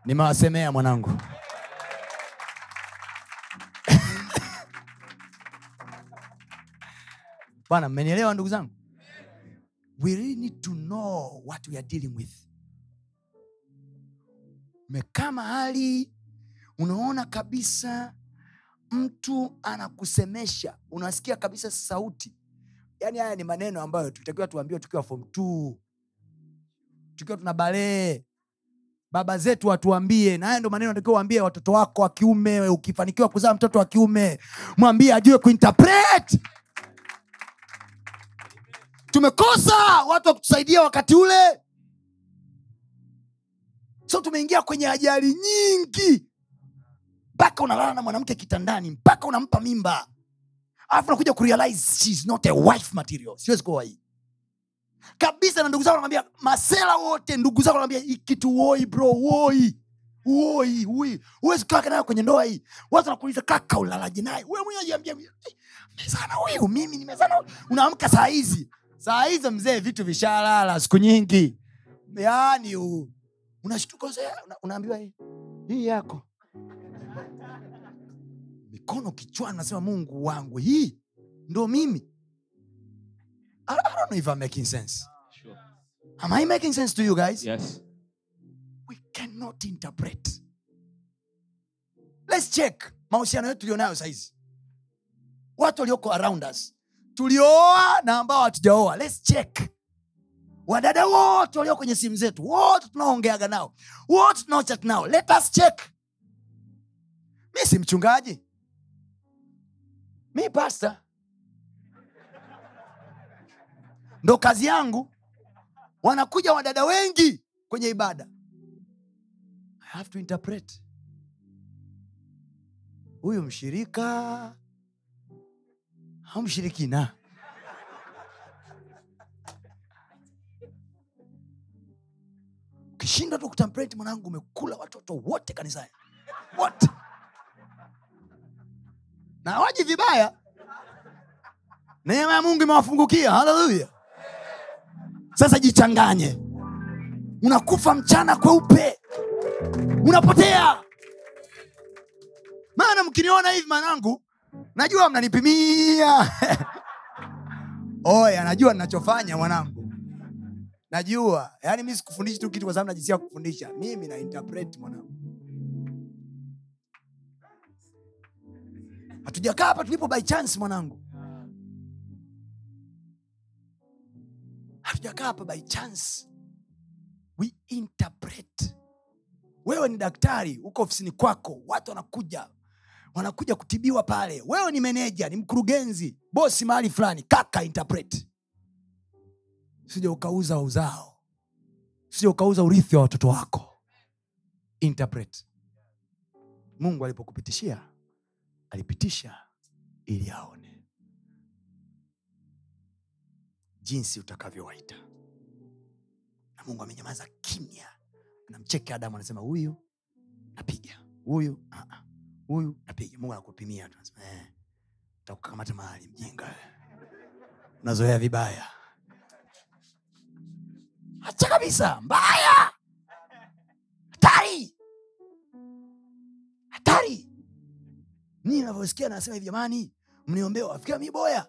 nimewasemea mwanangu. Bwana mmenielewa ndugu zangu? We really need to know what we are dealing with. Umekaa mahali unaona kabisa mtu anakusemesha unasikia kabisa sauti. Yaani haya ni maneno ambayo tutakiwa tuambiwe tukiwa form t tukiwa tuna balee. Baba zetu watuambie na haya ndo maneno atakiwa waambie watoto wako wa kiume ukifanikiwa kuzaa mtoto wa kiume. Mwambie ajue kuinterpret tumekosa watu wa kutusaidia wakati ule. So tumeingia kwenye ajali nyingi. Mpaka unalala na mwanamke kitandani mpaka unampa mimba. Alafu nakuja kurealize she's not a wife material. Siwezi kuwa hii. Kabisa na ndugu zako nakwambia masela wote ndugu zako nakwambia hii woi bro woi woi woi huwezi kaka nayo kwenye ndoa hii. Watu nakuuliza kaka ulalaje naye? Wewe mwenyewe jiambia "Eh, mezana huyu mimi nimezana unaamka saa hizi saa hizo mzee vitu vishalala siku nyingi. Yaani unashtuka una, unaambiwa hii hii yako. Mikono kichwani nasema mungu wangu hii ndo mimi. I, I don't know if I'm making sense. Sure. am I making sense to you guys? Yes. we cannot interpret. Let's check mahusiano yetu tulionayo sahizi watu walioko around us tulioa na ambao hatujaoa. Let's check. Wadada wote walio kwenye simu zetu wote tunaoongeaga nao wote tunaochat nao. Let us check. Mi si mchungaji. Mi pasta ndo kazi yangu. Wanakuja wadada wengi kwenye ibada. I have to interpret. Huyu mshirika mshirikina ukishindwa tu kutampreti mwanangu umekula watoto wote kanisani. Wote. Na waji vibaya. Neema ya mungu imewafungukia. Haleluya sasa jichanganye. Unakufa mchana kweupe. Unapotea. Maana mkiniona hivi manangu najua mnanipimia. Oya najua ninachofanya mwanangu. Najua. Yaani mi sikufundishi tu kitu kwa sababu najisia kufundisha. Mimi na interpret mwanangu. Hatujakaa hapa tulipo by chance mwanangu. Hatujakaa hapa by chance. We interpret. Wewe ni daktari huko ofisini kwako watu wanakuja wanakuja kutibiwa pale. Wewe ni meneja ni mkurugenzi bosi mahali fulani kaka interpret. Sija ukauza uzao. Sija ukauza urithi wa watoto wako. Interpret. Mungu alipokupitishia alipitisha ili aone. Jinsi utakavyowaita. Na mungu amenyamaza kimya. Anamcheke adamu anasema huyu napiga. Huyu ah, huyu napiga mungu anakupimia eh, takukamata mahali mjinga. Unazoea vibaya. Hacha kabisa mbaya! Hatari! Hatari! Nii navyosikia nasema hivi jamani? Mniombee wafikia miboya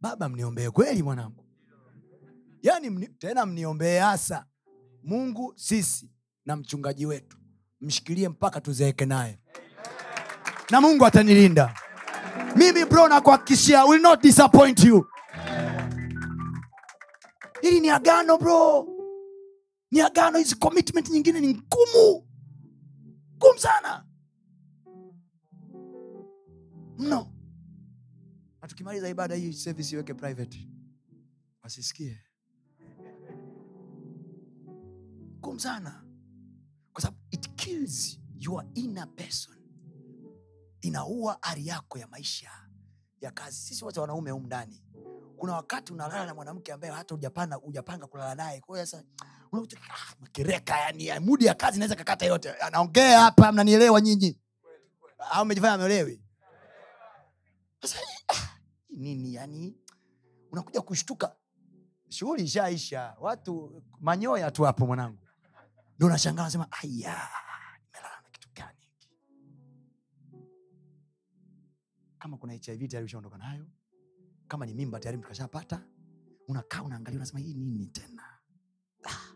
baba mniombee kweli mwanangu. Yaani mni, tena mniombee hasa. Mungu sisi na mchungaji wetu. Mshikilie mpaka tuzeeke naye na mungu atanilinda. Mimi bro nakuhakikishia will not disappoint you. Hili ni agano bro. Ni agano hizi commitment nyingine ni ngumu. Ngumu sana. Mno. Na ibada hii service iweke private. Wasisikie. Ngumu sana. Kwa sababu it kills your inner person inaua ari yako ya maisha ya kazi. Sisi wote wanaume humu ndani kuna wakati unalala na mwanamke ambaye hata ujapanga, ujapanga kulala naye. Sasa ah, yani ya mudi ya kazi inaweza kakata yote. Anaongea hapa mnanielewa nyinyi? Au mejifanya amelewi sasa ah, nini yani unakuja kushtuka. Shughuli ishaisha watu manyoya tu hapo mwanangu. Ndo unashangaa nasema aya kama kuna hiv tayari ushaondoka nayo kama ni mimba tayari mtu kashapata unakaa unaangalia unasema hii nini tena? Ah.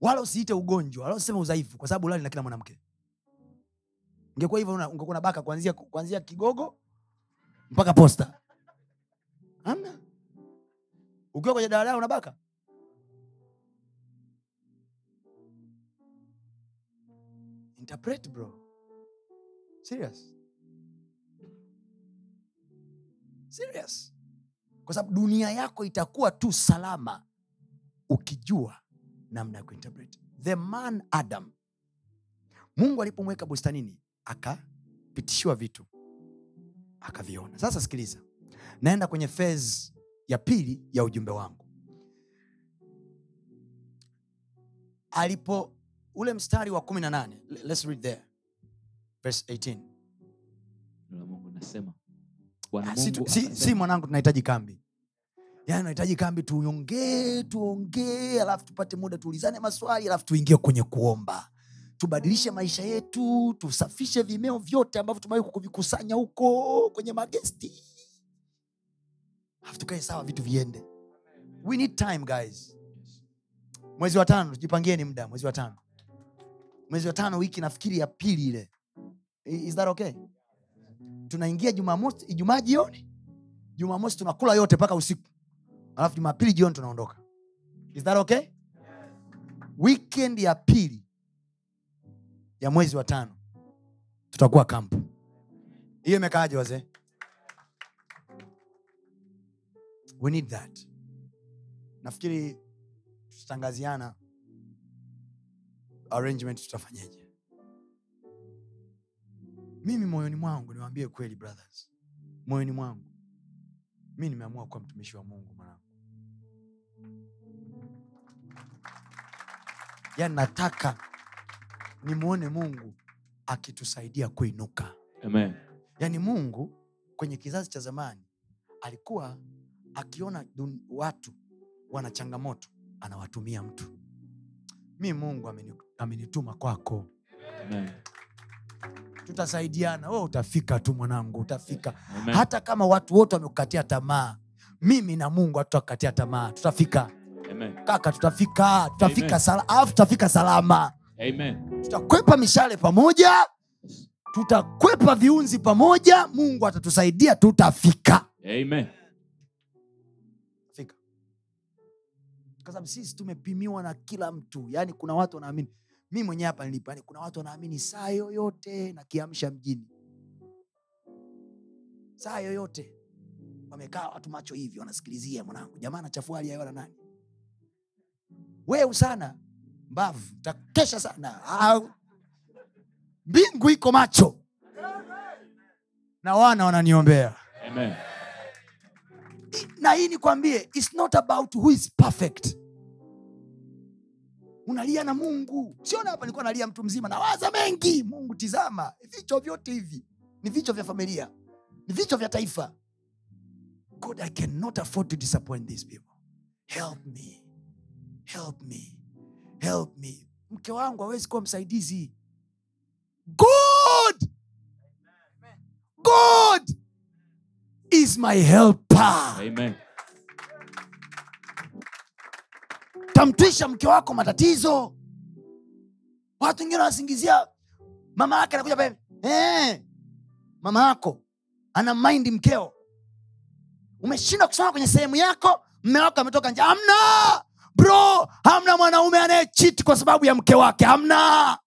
wala usiite ugonjwa wala usiseme udhaifu kwa sababu ulali na kila mwanamke. Ingekuwa hivyo ungekuwa na baka kuanzia kuanzia kigogo mpaka posta. Amna ukiwa kwenye daladala una baka interpret bro serious? Serious? Kwa sababu dunia yako itakuwa tu salama ukijua namna ya kuinterpret. The man adam. Mungu alipomweka bustanini akapitishiwa vitu akaviona. Sasa sikiliza naenda kwenye phase ya pili ya ujumbe wangu. Alipo ule mstari wa kumi na nane let's read there verse 18 mungu nasema bwana Ah, si, mungu si, si mwanangu tunahitaji kambi. Yaani unahitaji kambi tuongee tuongee alafu tupate muda tuulizane maswali alafu tuingie kwenye kuomba. Tubadilishe maisha yetu tusafishe vimeo vyote ambavyo tumewai kuvikusanya huko kwenye magesti. Alafu tukae sawa vitu viende. We need time guys. Mwezi wa tano tujipangieni muda mwezi wa tano. Mwezi wa tano wiki nafikiri ya pili ile is that okay? Tunaingia jumamosi ijumaa jioni. Jumamosi tunakula yote mpaka usiku. Alafu jumapili jioni tunaondoka. Is that okay? Weekend ya pili ya mwezi wa tano tutakuwa kampu hiyo imekaaje wazee? We need that. Nafikiri tutatangaziana. Arrangement tutafanyeje mimi moyoni mwangu niwaambie kweli brothers. Moyoni mwangu. Mi nimeamua kuwa mtumishi wa mungu mwanangu. Yani nataka nimwone mungu akitusaidia kuinuka. Amen. yani mungu kwenye kizazi cha zamani alikuwa akiona dun- watu wana changamoto anawatumia mtu. Mi mungu amenituma kwako. Amen. Tutasaidiana. We utafika tu mwanangu utafika. Amen. hata kama watu wote wamekukatia tamaa mimi na mungu hatutakatia tamaa. Tutafika. Amen. kaka tutafika tutafika sala, tutafika salama. Amen. tutakwepa mishale pamoja tutakwepa viunzi pamoja mungu atatusaidia tutafika. Amen. fika. Kwa sababu sisi tumepimiwa na kila mtu. Yaani kuna watu wanaamini mi mwenyewe hapa nilipo yani kuna watu wanaamini saa yoyote na kiamsha mjini. Saa yoyote. Wamekaa watu macho hivi wanasikilizia mwanangu jamaa anachafua hali ya nani? Weu sana mbavu takesha sana. Au, mbingu iko macho. Na wana wananiombea. Amen. na hii nikwambie its not about who is perfect unalia na mungu. Siona hapa nilikuwa nalia mtu mzima. Nawaza mengi. Mungu tizama. Vichwa vyote hivi. Ni vichwa vya familia. Ni vichwa vya taifa. God i cannot afford to disappoint these people. Help me. Help me. Help me. Mke wangu hawezi kuwa msaidizi. God! God is my helper. Amen. Tamtwisha mke wako matatizo. Watu wengine wanasingizia mama yake anakuja pale eh, mama yako ana maindi mkeo. Umeshindwa kusoma kwenye sehemu yako mme wako ametoka nje. Amna bro hamna mwanaume anayechiti kwa sababu ya mke wake. Hamna!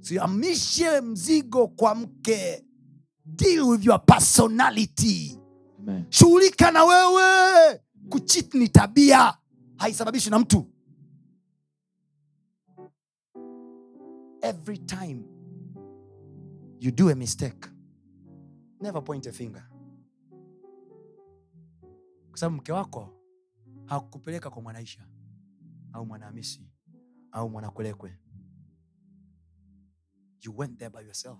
Siamishe mzigo kwa mke. Deal with your personality. Shughulika na wewe kuchit ni tabia haisababishwi na mtu. Every time you do a mistake never point a finger. Kwa sababu mke wako hakupeleka kwa mwanaisha au mwanahamisi au mwanakwelekwe you went there by yourself.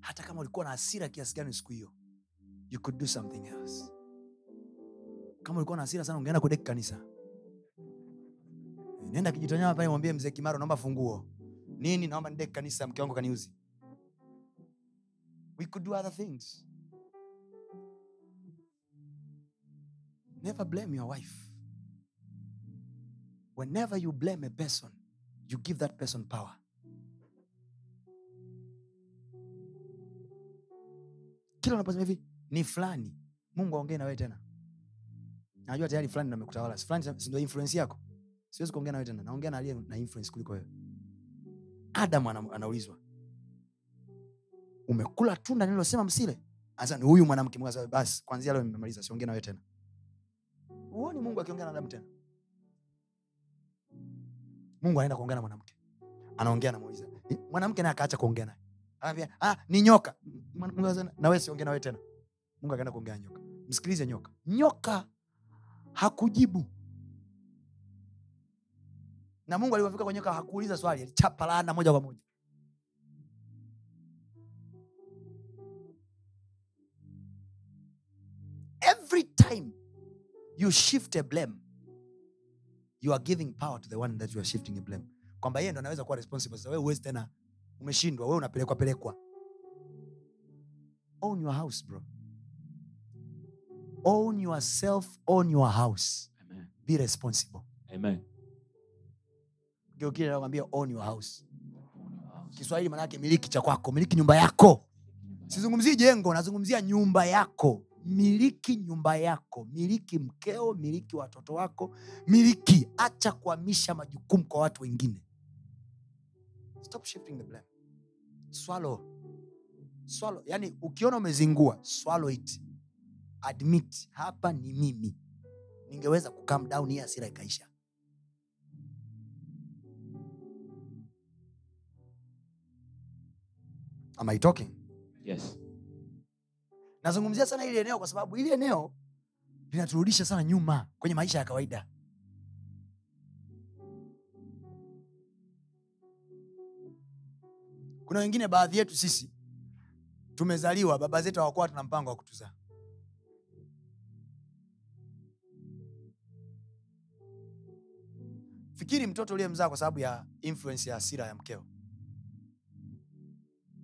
Hata kama ulikuwa na hasira kiasi gani siku hiyo you could do something else kama ulikuwa na hasira sana ungeenda kudeki kanisa. Nenda kijitonyama pale mwambie mzee kimaro naomba funguo. Nini? Naomba nideki kanisa mke wangu kaniuzi. We could do other things. Never blame your wife. Whenever you blame a person you give that person power. Kila unaposema hivi ni fulani. Mungu aongee na tena najua tayari fulani ndo amekutawala. Fulani si influence yako? Siwezi kuongea na wewe tena. Naongea na na influence kuliko wewe. Adam anaulizwa. Umekula tunda nililosema msile? Asa, huyu mwanamke Mungu basi kwanzia leo nimemaliza. Siongea na tena. Huoni mungu akiongea na adamu tena? Mungu anaenda kuongea na mwanamke. Anaongea namuuliza mwanamke naye akaacha kuongea naye. Anaambia, ah, ni nyoka. Mungu akasema, na tena. Mungu akaenda kuongea nyoka. Msikilize nyoka. Nyoka hakujibu. Na mungu alivyofika kwenye nyoka hakuuliza swali alichapa laana moja kwa moja. Every time you shift a blame you are giving power to the one that you are shifting a blame. Kwamba yeye ndo anaweza kuwa responsible. Sasa wewe huwezi tena umeshindwa wewe unapelekwa pelekwa. Own your house bro own yourself own your house. Amen. be responsible. Amen. geukile nakwambia own your house. Kiswahili manake miliki cha kwako miliki nyumba yako. Sizungumzii jengo nazungumzia nyumba yako. Miliki nyumba yako. Miliki mkeo miliki watoto wako. Miliki acha kuhamisha majukumu kwa watu wengine. Stop shifting the blame. Swallow. Swallow. Yani ukiona umezingua swallow it admit hapa ni mimi. Ningeweza kukam down hii hasira ikaisha. Am I talking? Yes. nazungumzia sana ili eneo kwa sababu ili eneo linaturudisha sana nyuma kwenye maisha ya kawaida. Kuna wengine baadhi yetu sisi tumezaliwa baba zetu hawakuwa tuna mpango wa kutuzaa fikiri mtoto uliyemzaa kwa sababu ya influence ya hasira ya mkeo.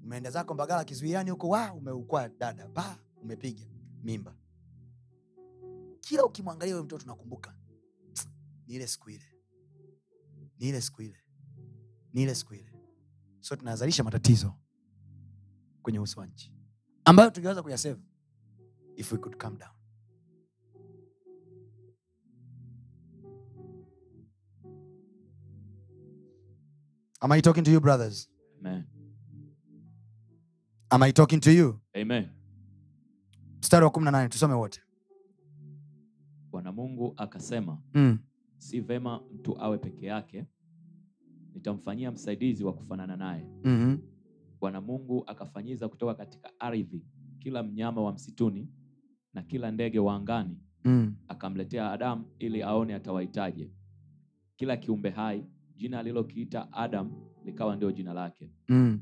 Umeenda zako mbagala kizuiani huko wa umeukwa dada pa umepiga mimba. Kila ukimwangalia huyo mtoto unakumbuka ni ile siku ile ni ile siku ile ni ile siku ile. So tunazalisha matatizo kwenye uso wa nchi. Ambayo tungeweza kuyasave if we could come down am i talking to you brothers Amen. am i talking to you Amen. mstari wa kumi na nane tusome wote Bwana Mungu akasema, mm. si vema mtu awe peke yake, nitamfanyia msaidizi wa kufanana naye. mm-hmm. Bwana Mungu akafanyiza kutoka katika ardhi kila mnyama wa msituni na kila ndege wa angani, mm. akamletea Adamu ili aone atawaitaje. Kila kiumbe hai jina alilokiita Adam likawa ndio jina lake. mm.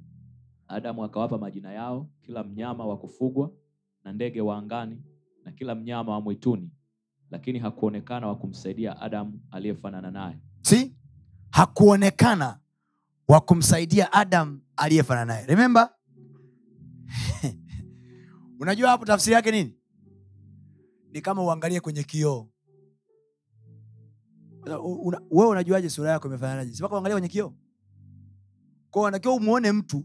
Adamu akawapa majina yao kila mnyama wa kufugwa na ndege wa angani na kila mnyama wa mwituni, lakini hakuonekana wa kumsaidia Adamu aliyefanana naye. si hakuonekana wa kumsaidia adam aliyefanana naye remember unajua hapo tafsiri yake nini ni kama uangalie kwenye kioo una- wewe unajuaje sura yako imefananaje sipaka uangalia kwenye kioo kwao unatakiwa umuone mtu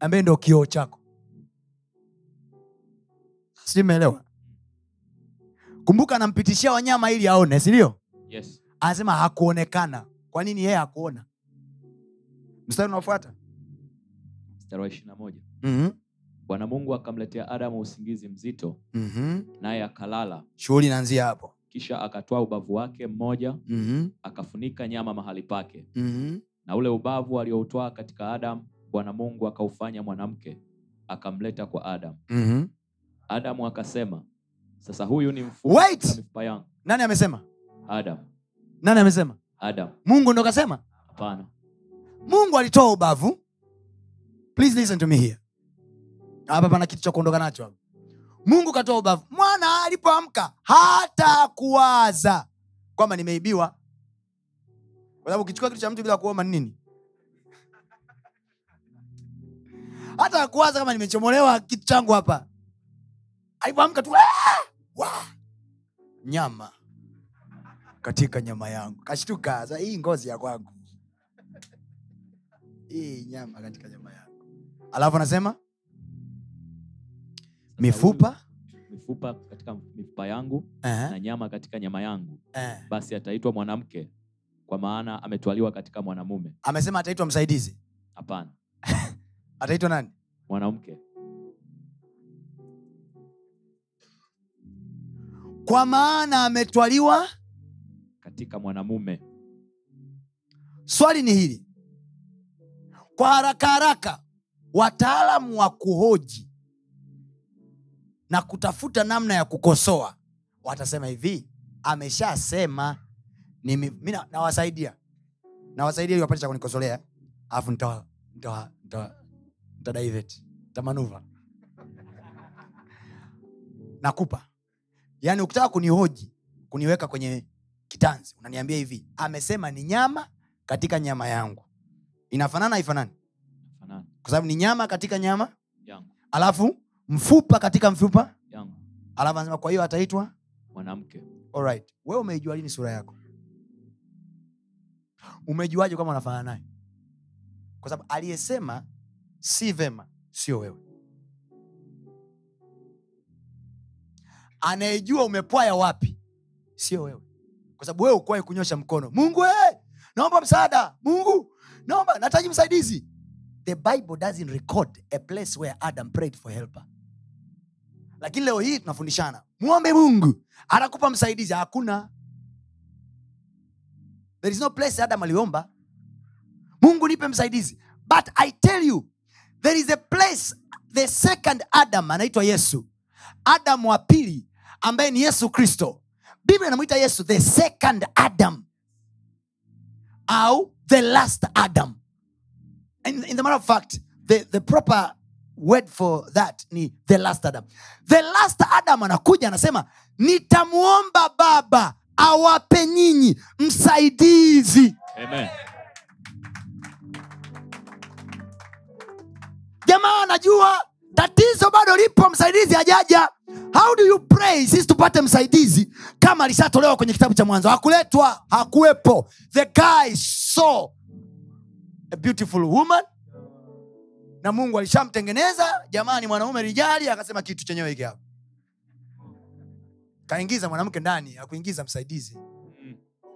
ambaye ndo kioo chako Si umeelewa kumbuka anampitishia wanyama ili aone sindio Yes. anasema hakuonekana kwa nini yeye hakuona mstari unaofuata Mstari wa ishirini na moja. mm-hmm. Bwana Mungu akamletea Adamu usingizi mzito, mm-hmm. naye akalala. shughuli inaanzia hapo Kisha akatoa ubavu wake mmoja, mm-hmm. akafunika nyama mahali pake, Mm-hmm. na ule ubavu alioutoa katika Adamu, Bwana Mungu akaufanya mwanamke, akamleta kwa Adamu. Mm-hmm. Adamu akasema, sasa huyu ni mfupa yangu. nani amesema Adamu, nani amesema Adamu, mungu ndo kasema hapana. mungu alitoa ubavu please listen to me here hapa pana kitu cha kuondoka nacho hapa mungu katoa ubavu mwana alipoamka hata kuwaza kwamba nimeibiwa. Kwa sababu ukichukua kitu cha mtu bila kuoma nini? Hata kuwaza kama nimechomolewa kitu changu hapa. Alipoamka tu "Ah! Nyama katika nyama yangu. Kashtuka "Sasa hii ngozi ya kwangu. Hii nyama katika nyama yangu. Alafu anasema mifupa mifupa katika mifupa yangu eh, na nyama katika nyama yangu eh. basi ataitwa mwanamke kwa maana ametwaliwa katika mwanamume. Amesema ataitwa msaidizi? Hapana. Ataitwa nani? Mwanamke. Kwa maana ametwaliwa? Katika mwanamume. Swali ni hili. Kwa haraka haraka wataalamu wa kuhoji na kutafuta namna ya kukosoa. Watasema hivi ameshasema. Mi nawasaidia. Nawasaidia ili wapate cha kunikosolea. Alafu nitawa ntamanuva nakupa. Yaani ukitaka kunihoji kuniweka kwenye kitanzi unaniambia hivi amesema ni nyama katika nyama yangu. Inafanana haifanani? Kwa sababu ni nyama katika nyama yangu. Alafu mfupa katika mfupa. Yangu. Alafu anasema kwa hiyo ataitwa mwanamke. Alright wewe umeijua lini sura yako? Umejuaje kwamba unafanana naye? Kwa sababu aliyesema si vema sio wewe. Anayejua umepwaya wapi sio wewe. Kwa sababu wewe ukuwahi kunyosha mkono. Mungu hey, naomba msaada. Mungu naomba nataji msaidizi. The bible doesn't record a place where adam prayed for helper lakini leo hii tunafundishana. Mwombe mungu. Anakupa msaidizi. Hakuna. There is no place adam aliomba. Mungu nipe msaidizi. But i tell you there is a place the second adam anaitwa yesu. Adam wa pili ambaye ni yesu kristo. Biblia inamwita yesu the second adam. Au the last adam. In, in the matter of fact the, the proper word for that. Ni the last adam. The last adam anakuja anasema nitamwomba baba awape nyinyi msaidizi. Amen. jamaa anajua tatizo bado lipo msaidizi hajaja. How do you pray? Sisi tupate msaidizi kama alishatolewa kwenye kitabu cha mwanzo. Hakuletwa hakuwepo. The guy saw a beautiful woman na mungu alishamtengeneza jamani mwanaume rijali akasema kitu chenyewe hiki hapa. Kaingiza mwanamke ndani akuingiza msaidizi.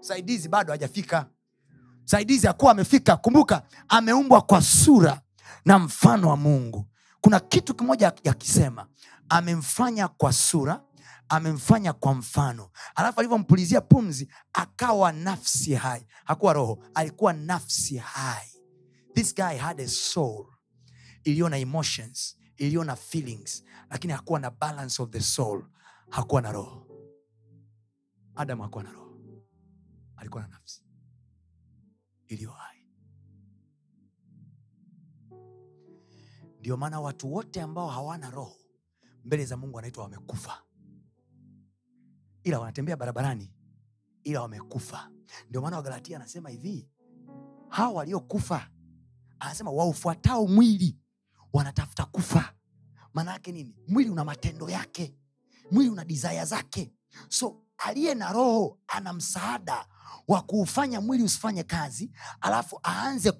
Msaidizi bado hajafika. Msaidizi akuwa amefika. Kumbuka ameumbwa kwa sura na mfano wa mungu. Kuna kitu kimoja yakisema amemfanya kwa sura amemfanya kwa mfano. Alafu alivyompulizia pumzi akawa nafsi hai. Hakuwa roho alikuwa nafsi hai. This guy had a soul iliyo na emotions iliyo na feelings lakini hakuwa na balance of the soul hakuwa na roho. Adam hakuwa na roho. Alikuwa na nafsi iliyo hai. Ndio maana watu wote ambao hawana roho mbele za mungu wanaitwa wamekufa. Ila wanatembea barabarani ila wamekufa. Ndio maana wagalatia anasema hivi hawa waliokufa anasema waufuatao mwili wanatafuta kufa. Maana yake nini? Mwili una matendo yake. Mwili una desire zake. So aliye na roho ana msaada wa kuufanya mwili usifanye kazi alafu aanze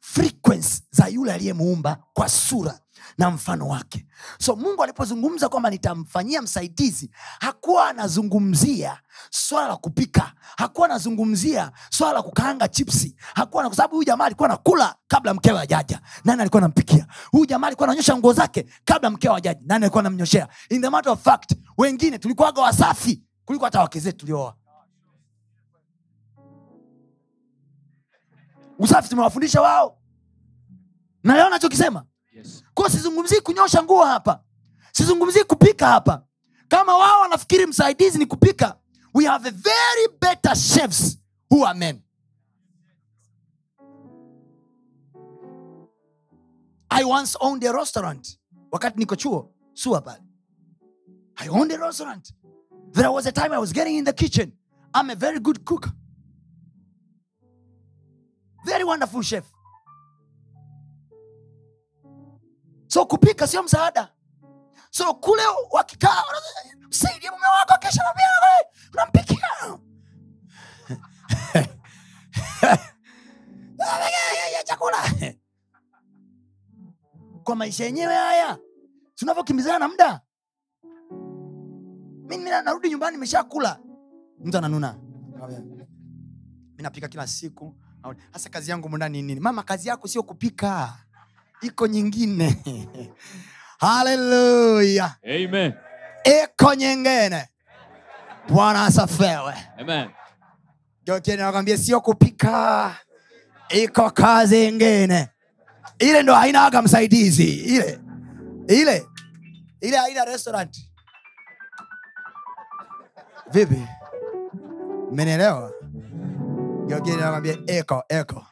frequency za yule aliyemuumba kwa sura na mfano wake. So mungu alipozungumza kwamba nitamfanyia msaidizi hakuwa anazungumzia swala la kupika hakuwa anazungumzia swala la kukaanga chipsi hakuwa kwa sababu huyu jamaa alikuwa nakula kabla mkewe ajaja nani alikuwa anampikia? Huyu jamaa alikuwa ananyosha nguo zake kabla mkewe ajaja nani alikuwa anamnyoshea? In the matter of fact wengine tulikuwaga wasafi kuliko hata wake zetu tuliooa usafi tumewafundisha wao. Na leo nachokisema Yes. kwao sizungumzii kunyosha nguo hapa. Sizungumzii kupika hapa. Kama wao wanafikiri msaidizi ni kupika we have a very better chefs who are men. I once owned a restaurant. Wakati niko chuo sua pale. I owned a restaurant. There was a time i was getting in the kitchen. I'm a very good cook very wonderful chef. So kupika sio msaada. So kule wakikaa msaidie mume wako kesha na unampikia? Chakula. Kwa maisha yenyewe haya tunavyokimbizana na muda? Mi narudi nyumbani nimeshakula. Mtu ananuna. Mi kila siku hasa kazi yangu mundani nini? Mama kazi yako sio kupika. Iko nyingine. Haleluya Amen. iko nyingine. Bwana asafewe Amen. nakwambia sio kupika. Iko kazi ingine ile ndo hainaga msaidizi. Ile. Ile. Ile haina restaurant. Vipi? Mmenielewa geukie nakwambia eko eko.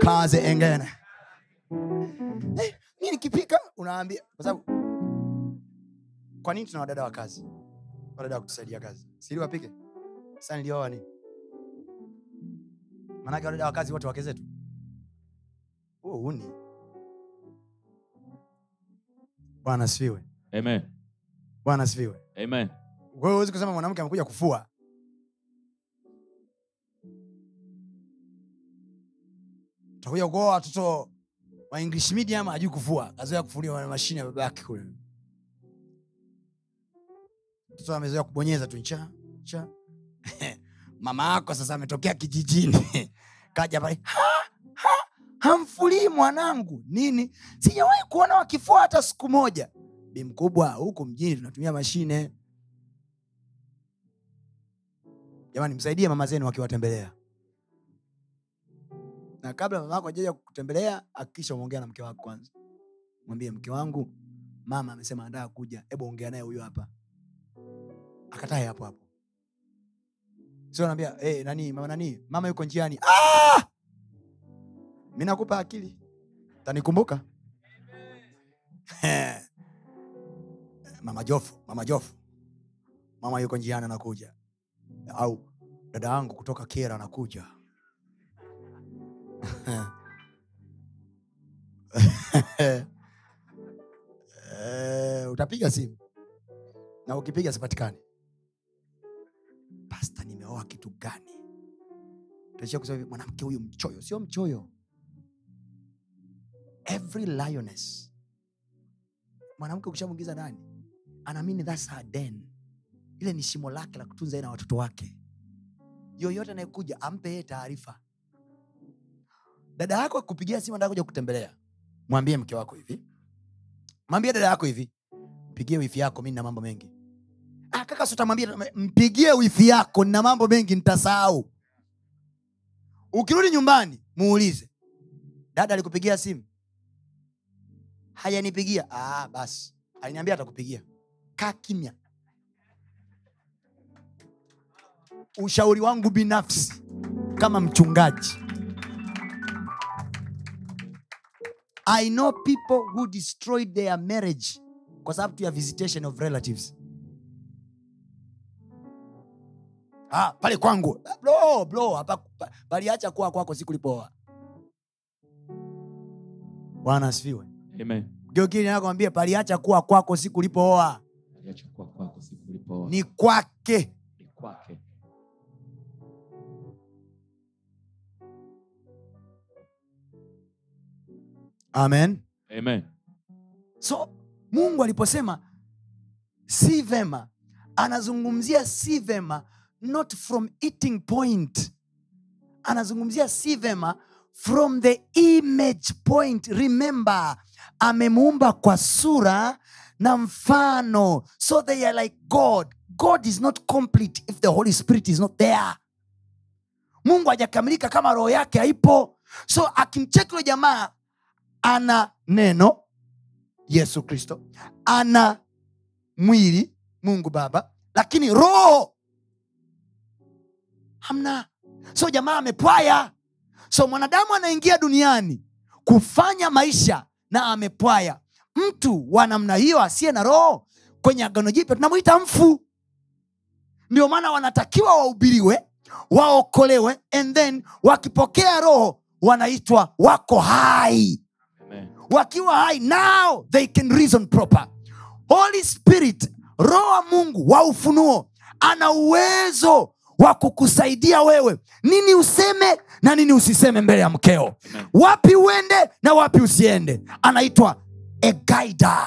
Kazi engene. Eh, mi nikipika unaambia kwa sababu kwa nini tuna wadada wa kazi? Wadada wa kutusaidia kazi. Sili wapike? Sa nilioa nini? Manake wadada wa kazi wote wake zetu. Huo uni bwana asifiwe. Amen. bwana asifiwe. Amen. kwa huwezi kusema mwanamke amekuja kufua takuja kuoa watoto wa english medium ajui kufua. Kazoea kufulia na mashine ya baba yake kule. Mtoto amezoea kubonyeza tu cha cha mama yako sasa ametokea kijijini. Kaja pale "Ha, ha, hamfulii mwanangu. Nini? Sijawahi kuona wakifua hata siku moja. Bi mkubwa huku mjini tunatumia mashine. Jamani msaidie mama zenu wakiwatembelea na kabla mama yako ajaja kutembelea hakikisha umeongea na mke wako kwanza. Mwambie mke wangu mama amesema anataka kuja hebu ongea naye huyo hapa. Akatae hapo hapo. Sio hey, nani mama nani? Mama yuko njiani. Ah! mi nakupa akili. Tanikumbuka. Mama jofu mama jofu. Mama yuko njiani anakuja. Au dada yangu kutoka kera anakuja Eh, utapiga simu. Na ukipiga sipatikani. Pasta nimeoa kitu gani? Taishia kusema mwanamke huyu mchoyo. Sio mchoyo. Every lioness. Mwanamke ukishamwingiza ndani anaamini thats her den. Ile ni shimo lake la kutunza na watoto wake. Yoyote anayekuja ampe yeye taarifa dada yako akupigia simu anataka kuja kutembelea. Mwambie mke wako hivi. Mwambie dada yako hivi. Mpigie wifi yako mi nina mambo mengi. Ah, kaka sotamwambia mpigie wifi yako nina mambo mengi nitasahau. Ukirudi nyumbani muulize. Dada alikupigia simu. Hajanipigia. Ah, basi. Aliniambia atakupigia. Kaa kimya. Ushauri wangu binafsi kama mchungaji i know people who destroyed their marriage kwa sababu tu ya visitation of relatives. Ah, pale kwangu. Ah, bro, bro, paliacha kuwa kwako siku lipoa bwana asifiwe. Amen. nakwambia paliacha kuwa kwako siku lipooa Aliacha kuwa kwako siku ulipooa. ni kwake. Ni kwake. Amen. Amen. so mungu aliposema si vema anazungumzia si vema not from eating point. Anazungumzia si vema from the image point. Remember amemuumba kwa sura na mfano. So they are like god. God is not complete if the holy spirit is not there. Mungu hajakamilika kama roho yake haipo. So akimcheki jamaa ana neno yesu kristo. Ana mwili mungu baba. Lakini roho hamna. So jamaa amepwaya. So mwanadamu anaingia duniani kufanya maisha na amepwaya. Mtu wa namna hiyo asiye na roho kwenye agano jipya tunamwita mfu. Ndio maana wanatakiwa wahubiriwe waokolewe and then wakipokea roho wanaitwa wako hai. Wakiwa hai now they can reason proper. Holy spirit roho wa mungu wa ufunuo ana uwezo wa kukusaidia wewe. Nini useme na nini usiseme mbele ya mkeo? Wapi uende na wapi usiende? Anaitwa a guider.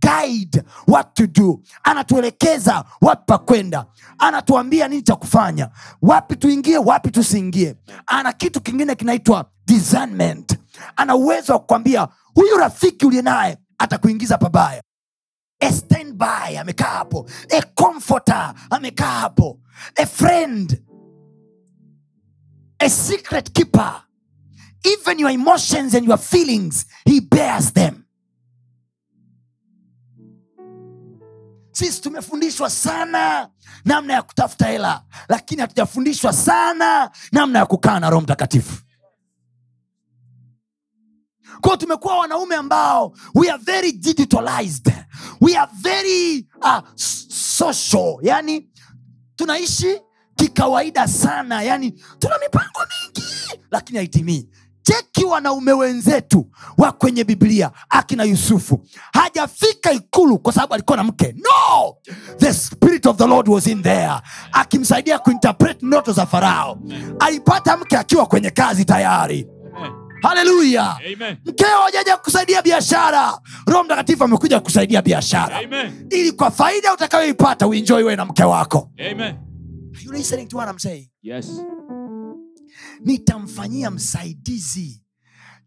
Guide what to do. Anatuelekeza wapi pa kwenda. Anatuambia nini cha kufanya. Wapi tuingie wapi tusiingie. Ana kitu kingine kinaitwa discernment ana uwezo wa kukwambia huyu rafiki uliye naye atakuingiza pabaya. A amekaa hapo. A comforter amekaa hapo. A friend. A secret keeper. Even your emotions and your feelings he bears them. Sisi tumefundishwa sana namna ya kutafuta hela lakini hatujafundishwa sana namna ya kukaa na roho mtakatifu kwao tumekuwa wanaume ambao we are very digitalized. We are very uh, social. Yani tunaishi kikawaida sana. Yani tuna mipango mingi lakini haitimii. Cheki wanaume wenzetu wa kwenye biblia akina yusufu. Hajafika ikulu kwa sababu alikuwa na mke. No! The spirit of the lord was in there akimsaidia kuinterpret ndoto za farao. Alipata mke akiwa kwenye kazi tayari. Haleluya. Mkeo hajaja kusaidia biashara. Roho mtakatifu amekuja kusaidia biashara. Ili kwa faida utakayoipata uinjoi wewe na mke wako. Amen. Are you to what I'm? Yes. nitamfanyia msaidizi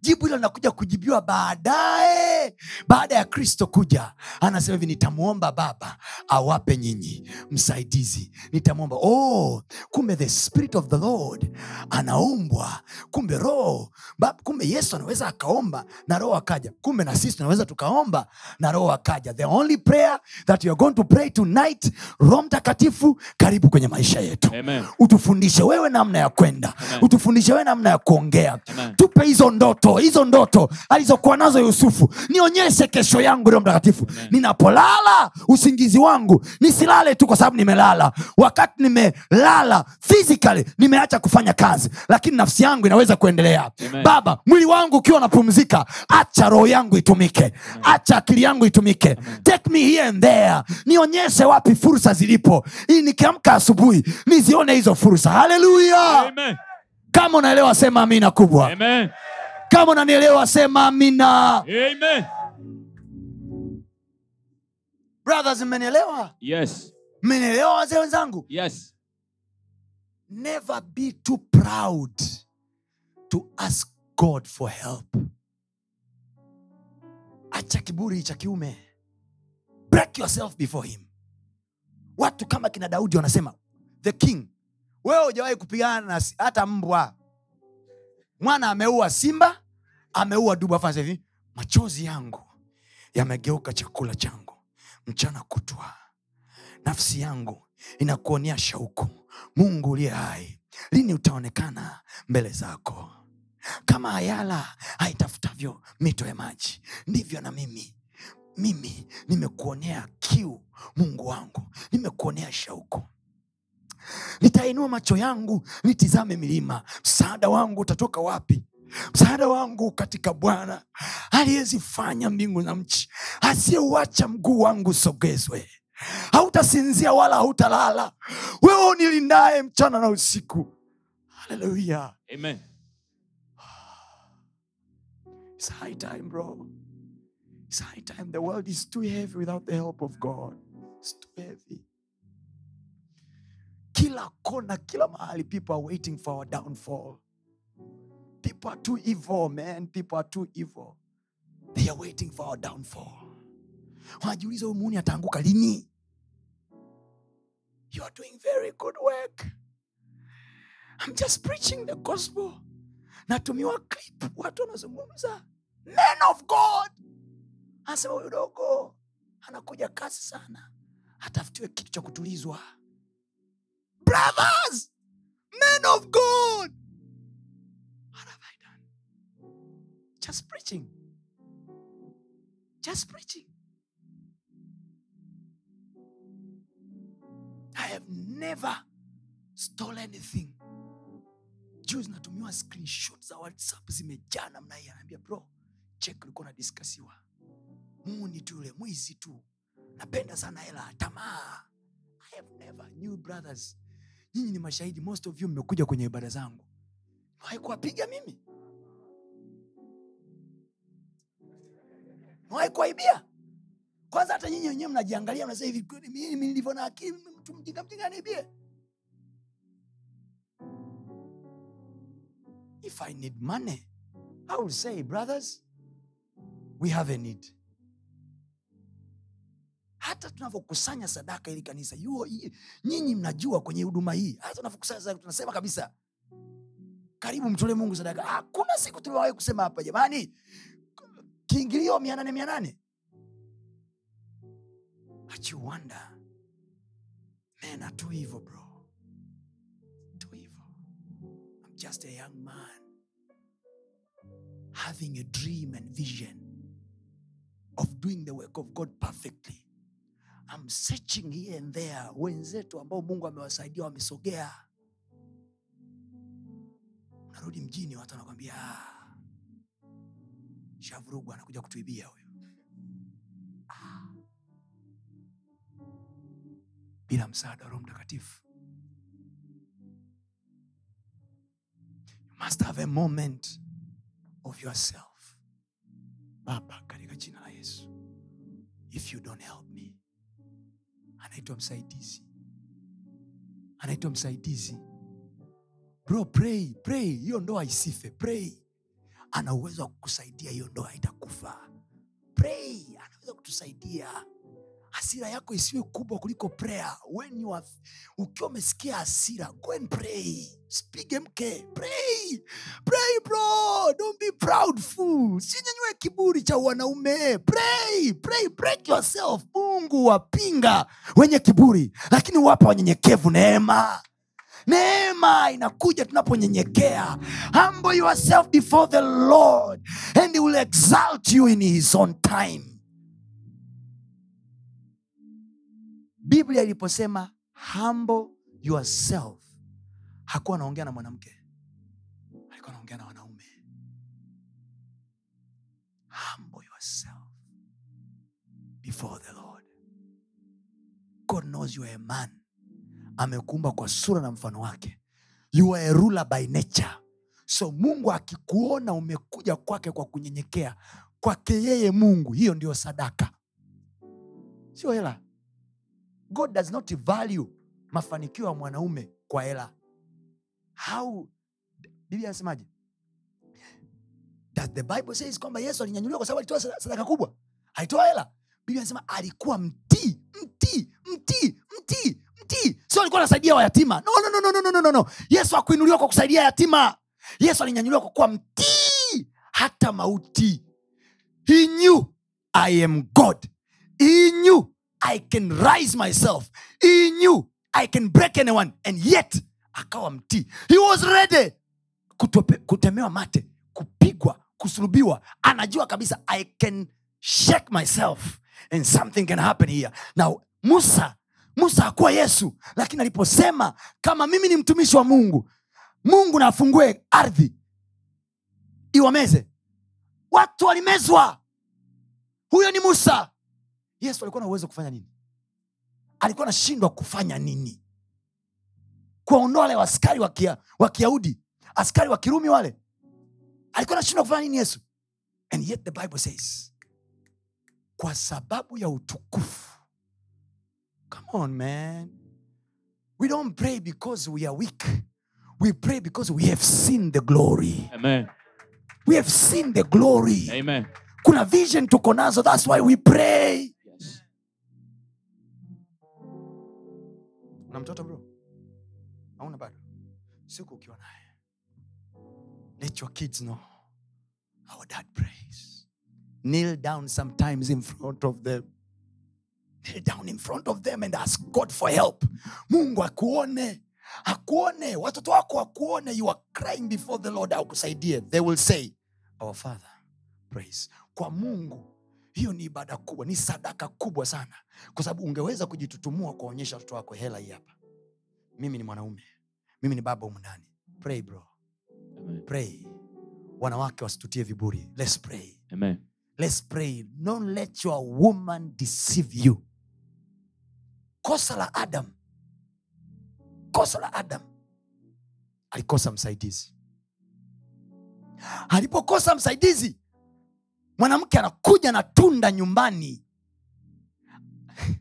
jibu hilo linakuja kujibiwa baadaye baada ya kristo kuja. Anasema hivi nitamwomba baba awape nyinyi msaidizi. Nitamwomba oh, kumbe the spirit of the lord anaombwa kumbe roho kumbe yesu anaweza akaomba na roho akaja. Kumbe na sisi tunaweza tukaomba na roho akaja. The only prayer that you are going to pray tonight roho mtakatifu karibu kwenye maisha yetu. Amen. utufundishe wewe namna ya kwenda. Utufundishe wewe namna ya kuongea. Amen. tupe hizo ndoto hizo ndoto alizokuwa nazo yusufu nionyeshe kesho yangu roho mtakatifu. Ninapolala usingizi wangu nisilale tu kwa sababu nimelala. Wakati nimelala physically nimeacha kufanya kazi lakini nafsi yangu inaweza kuendelea. Amen. baba mwili wangu ukiwa unapumzika acha roho yangu itumike. Acha akili yangu itumike. Take me here and there. Nionyeshe wapi fursa zilipo. Ili nikiamka asubuhi nizione hizo fursa. Haleluya kama unaelewa sema amina kubwa. Amen. Kama unanielewa sema amina. Amen. brothers mmenielewa? Yes. mmenielewa wazee wenzangu? Yes. never be too proud to ask god for help. Acha kiburi cha kiume. Break yourself before him. Watu kama kina daudi wanasema the king. Wewe hujawahi kupigana na hata mbwa mwana ameua simba ameua dubu. Afanya hivi machozi yangu yamegeuka chakula changu mchana kutwa. Nafsi yangu inakuonea shauku. Mungu uliye hai lini utaonekana mbele zako? Kama ayala haitafutavyo mito ya maji ndivyo na mimi. Mimi nimekuonea kiu mungu wangu nimekuonea shauku nitainua macho yangu nitizame milima msaada wangu utatoka wapi msaada wangu katika bwana aliyezifanya mbingu na mchi asiyeuacha mguu wangu usogezwe hautasinzia wala hautalala wewe unilindaye mchana na usiku haleluya Amen. It's high time, bro. It's high time. The world is too heavy without the help of God. It's too heavy. Kila kona, kila mahali, people are waiting for our downfall. People are too evil, man. People are too evil. They are waiting for our downfall. Wanajiuliza muuni ataanguka lini? You are doing very good work. I'm just preaching the gospel natumiwa clip watu wanazungumza men of god anasema huyu dogo anakuja kasi sana atafutiwe kitu cha kutulizwa brothers men of god! What have i done? Just preaching. Just preaching. I have never stole anything. Juu zinatumiwa screenshot za whatsapp zimejaa namna hii. Anaambia bro check ulikuwa unadiskasiwa muni tu yule mwizi tu. Napenda sana hela tamaa. I have never new brothers nyinyi ni mashahidi most of you mmekuja kwenye ibada zangu. Nimewahi kuwapiga mimi? Nimewahi kuwaibia kwanza hata nyinyi wenyewe mnajiangalia mnasema hivi na akili mtu mjinga mjinga aniibie? If i need money i will say brothers we have a need hata tunavyokusanya sadaka ili kanisa nyinyi mnajua kwenye huduma hii. Hata tunavyokusanya tunasema kabisa karibu mtolee mungu sadaka. Hakuna siku tuliwahi kusema hapa jamani kiingilio mia nane mia nane. But you wonder men are too evil bro. Tu hivo i'm just a young man having a dream and vision of doing the work of god perfectly I'm searching here and there. Wenzetu ambao mungu amewasaidia wamesogea. Unarudi mjini watu wanakwambia "Ah, shavurugwa anakuja kutuibia huyo Ah. bila msaada wa roho mtakatifu. Must have a moment of yourself. Baba katika jina la yesu. If you don't help me anaitwa msaidizi. Anaitwa msaidizi. Bro pray pray. Hiyo ndoa isife. Pray. Ana uwezo wa kukusaidia hiyo ndoa itakufa. Pray. Anaweza kutusaidia hasira yako isiwe kubwa kuliko prayer. When you are, ukiwa umesikia hasira go and pray. Spige mke pray. Pray bro. Don't be proud fool kiburi cha wanaume. Pray pray break yourself. Mungu wapinga wenye kiburi lakini wapa wanyenyekevu. Neema neema inakuja tunaponyenyekea. Humble yourself before the lord and he will exalt you in his own time biblia iliposema humble yourself hakuwa anaongea na mwanamke alikuwa anaongea na wanaume. Humble yourself before the lord. God knows you are a man. Amekumba kwa sura na mfano wake. You are a ruler by nature. So mungu akikuona umekuja kwake kwa kunyenyekea kwake yeye mungu hiyo ndio sadaka. Sio hela god does not value mafanikio ya mwanaume kwa hela. How biblia anasemaje that the bible says kwamba yesu alinyanyuliwa kwa sababu alitoa sadaka kubwa? Alitoa hela. Biblia anasema alikuwa mtii mtii mtii mtii mtii. Sio alikuwa anasaidia wayatima. No, no, no, no, no, no, no, no. yesu akuinuliwa kwa kusaidia yatima. Yesu alinyanyuliwa kwa kuwa mtii hata mauti. He knew i am god. He knew i can rise myself. He knew i can break anyone and yet akawa mtii. He was ready kutope, kutemewa mate kupigwa kusulubiwa. Anajua kabisa i can shake myself and something can happen here. Now musa musa hakuwa yesu lakini aliposema kama mimi ni mtumishi wa mungu mungu na afungue ardhi iwameze. Watu walimezwa. Huyo ni musa yesu alikuwa na uwezo kufanya nini? Alikuwa anashindwa kufanya nini? Kuwaondoa wale askari wa kiyahudi askari wa kirumi wale. Alikuwa anashindwa kufanya nini yesu? And yet the bible says kwa sababu ya utukufu. Come on man. We don't pray because we are weak. We pray because we have seen the glory. Amen. we have seen the glory. Amen. kuna vision tuko nazo thats why we pray una mtoto bro? Auna bado. Siku ukiwa naye. Let your kids know how dad prays. Kneel down sometimes in front of them. Kneel down in front of them and ask god for help. Mungu akuone. Akuone. Watoto wako akuone you are crying before the lord. Akusaidie they will say our father praise kwa mungu hiyo ni ibada kubwa ni sadaka kubwa sana kwa sababu ungeweza kujitutumua kuwaonyesha watoto wako hela hii hapa mimi ni mwanaume mimi ni baba umundani pray bro Amen. pray wanawake wasitutie viburi Let's pray. Amen. Let's pray. Don't let your woman deceive you. Kosa la Adam, kosa la Adam, alikosa msaidizi. Alipokosa msaidizi, mwanamke anakuja na tunda nyumbani.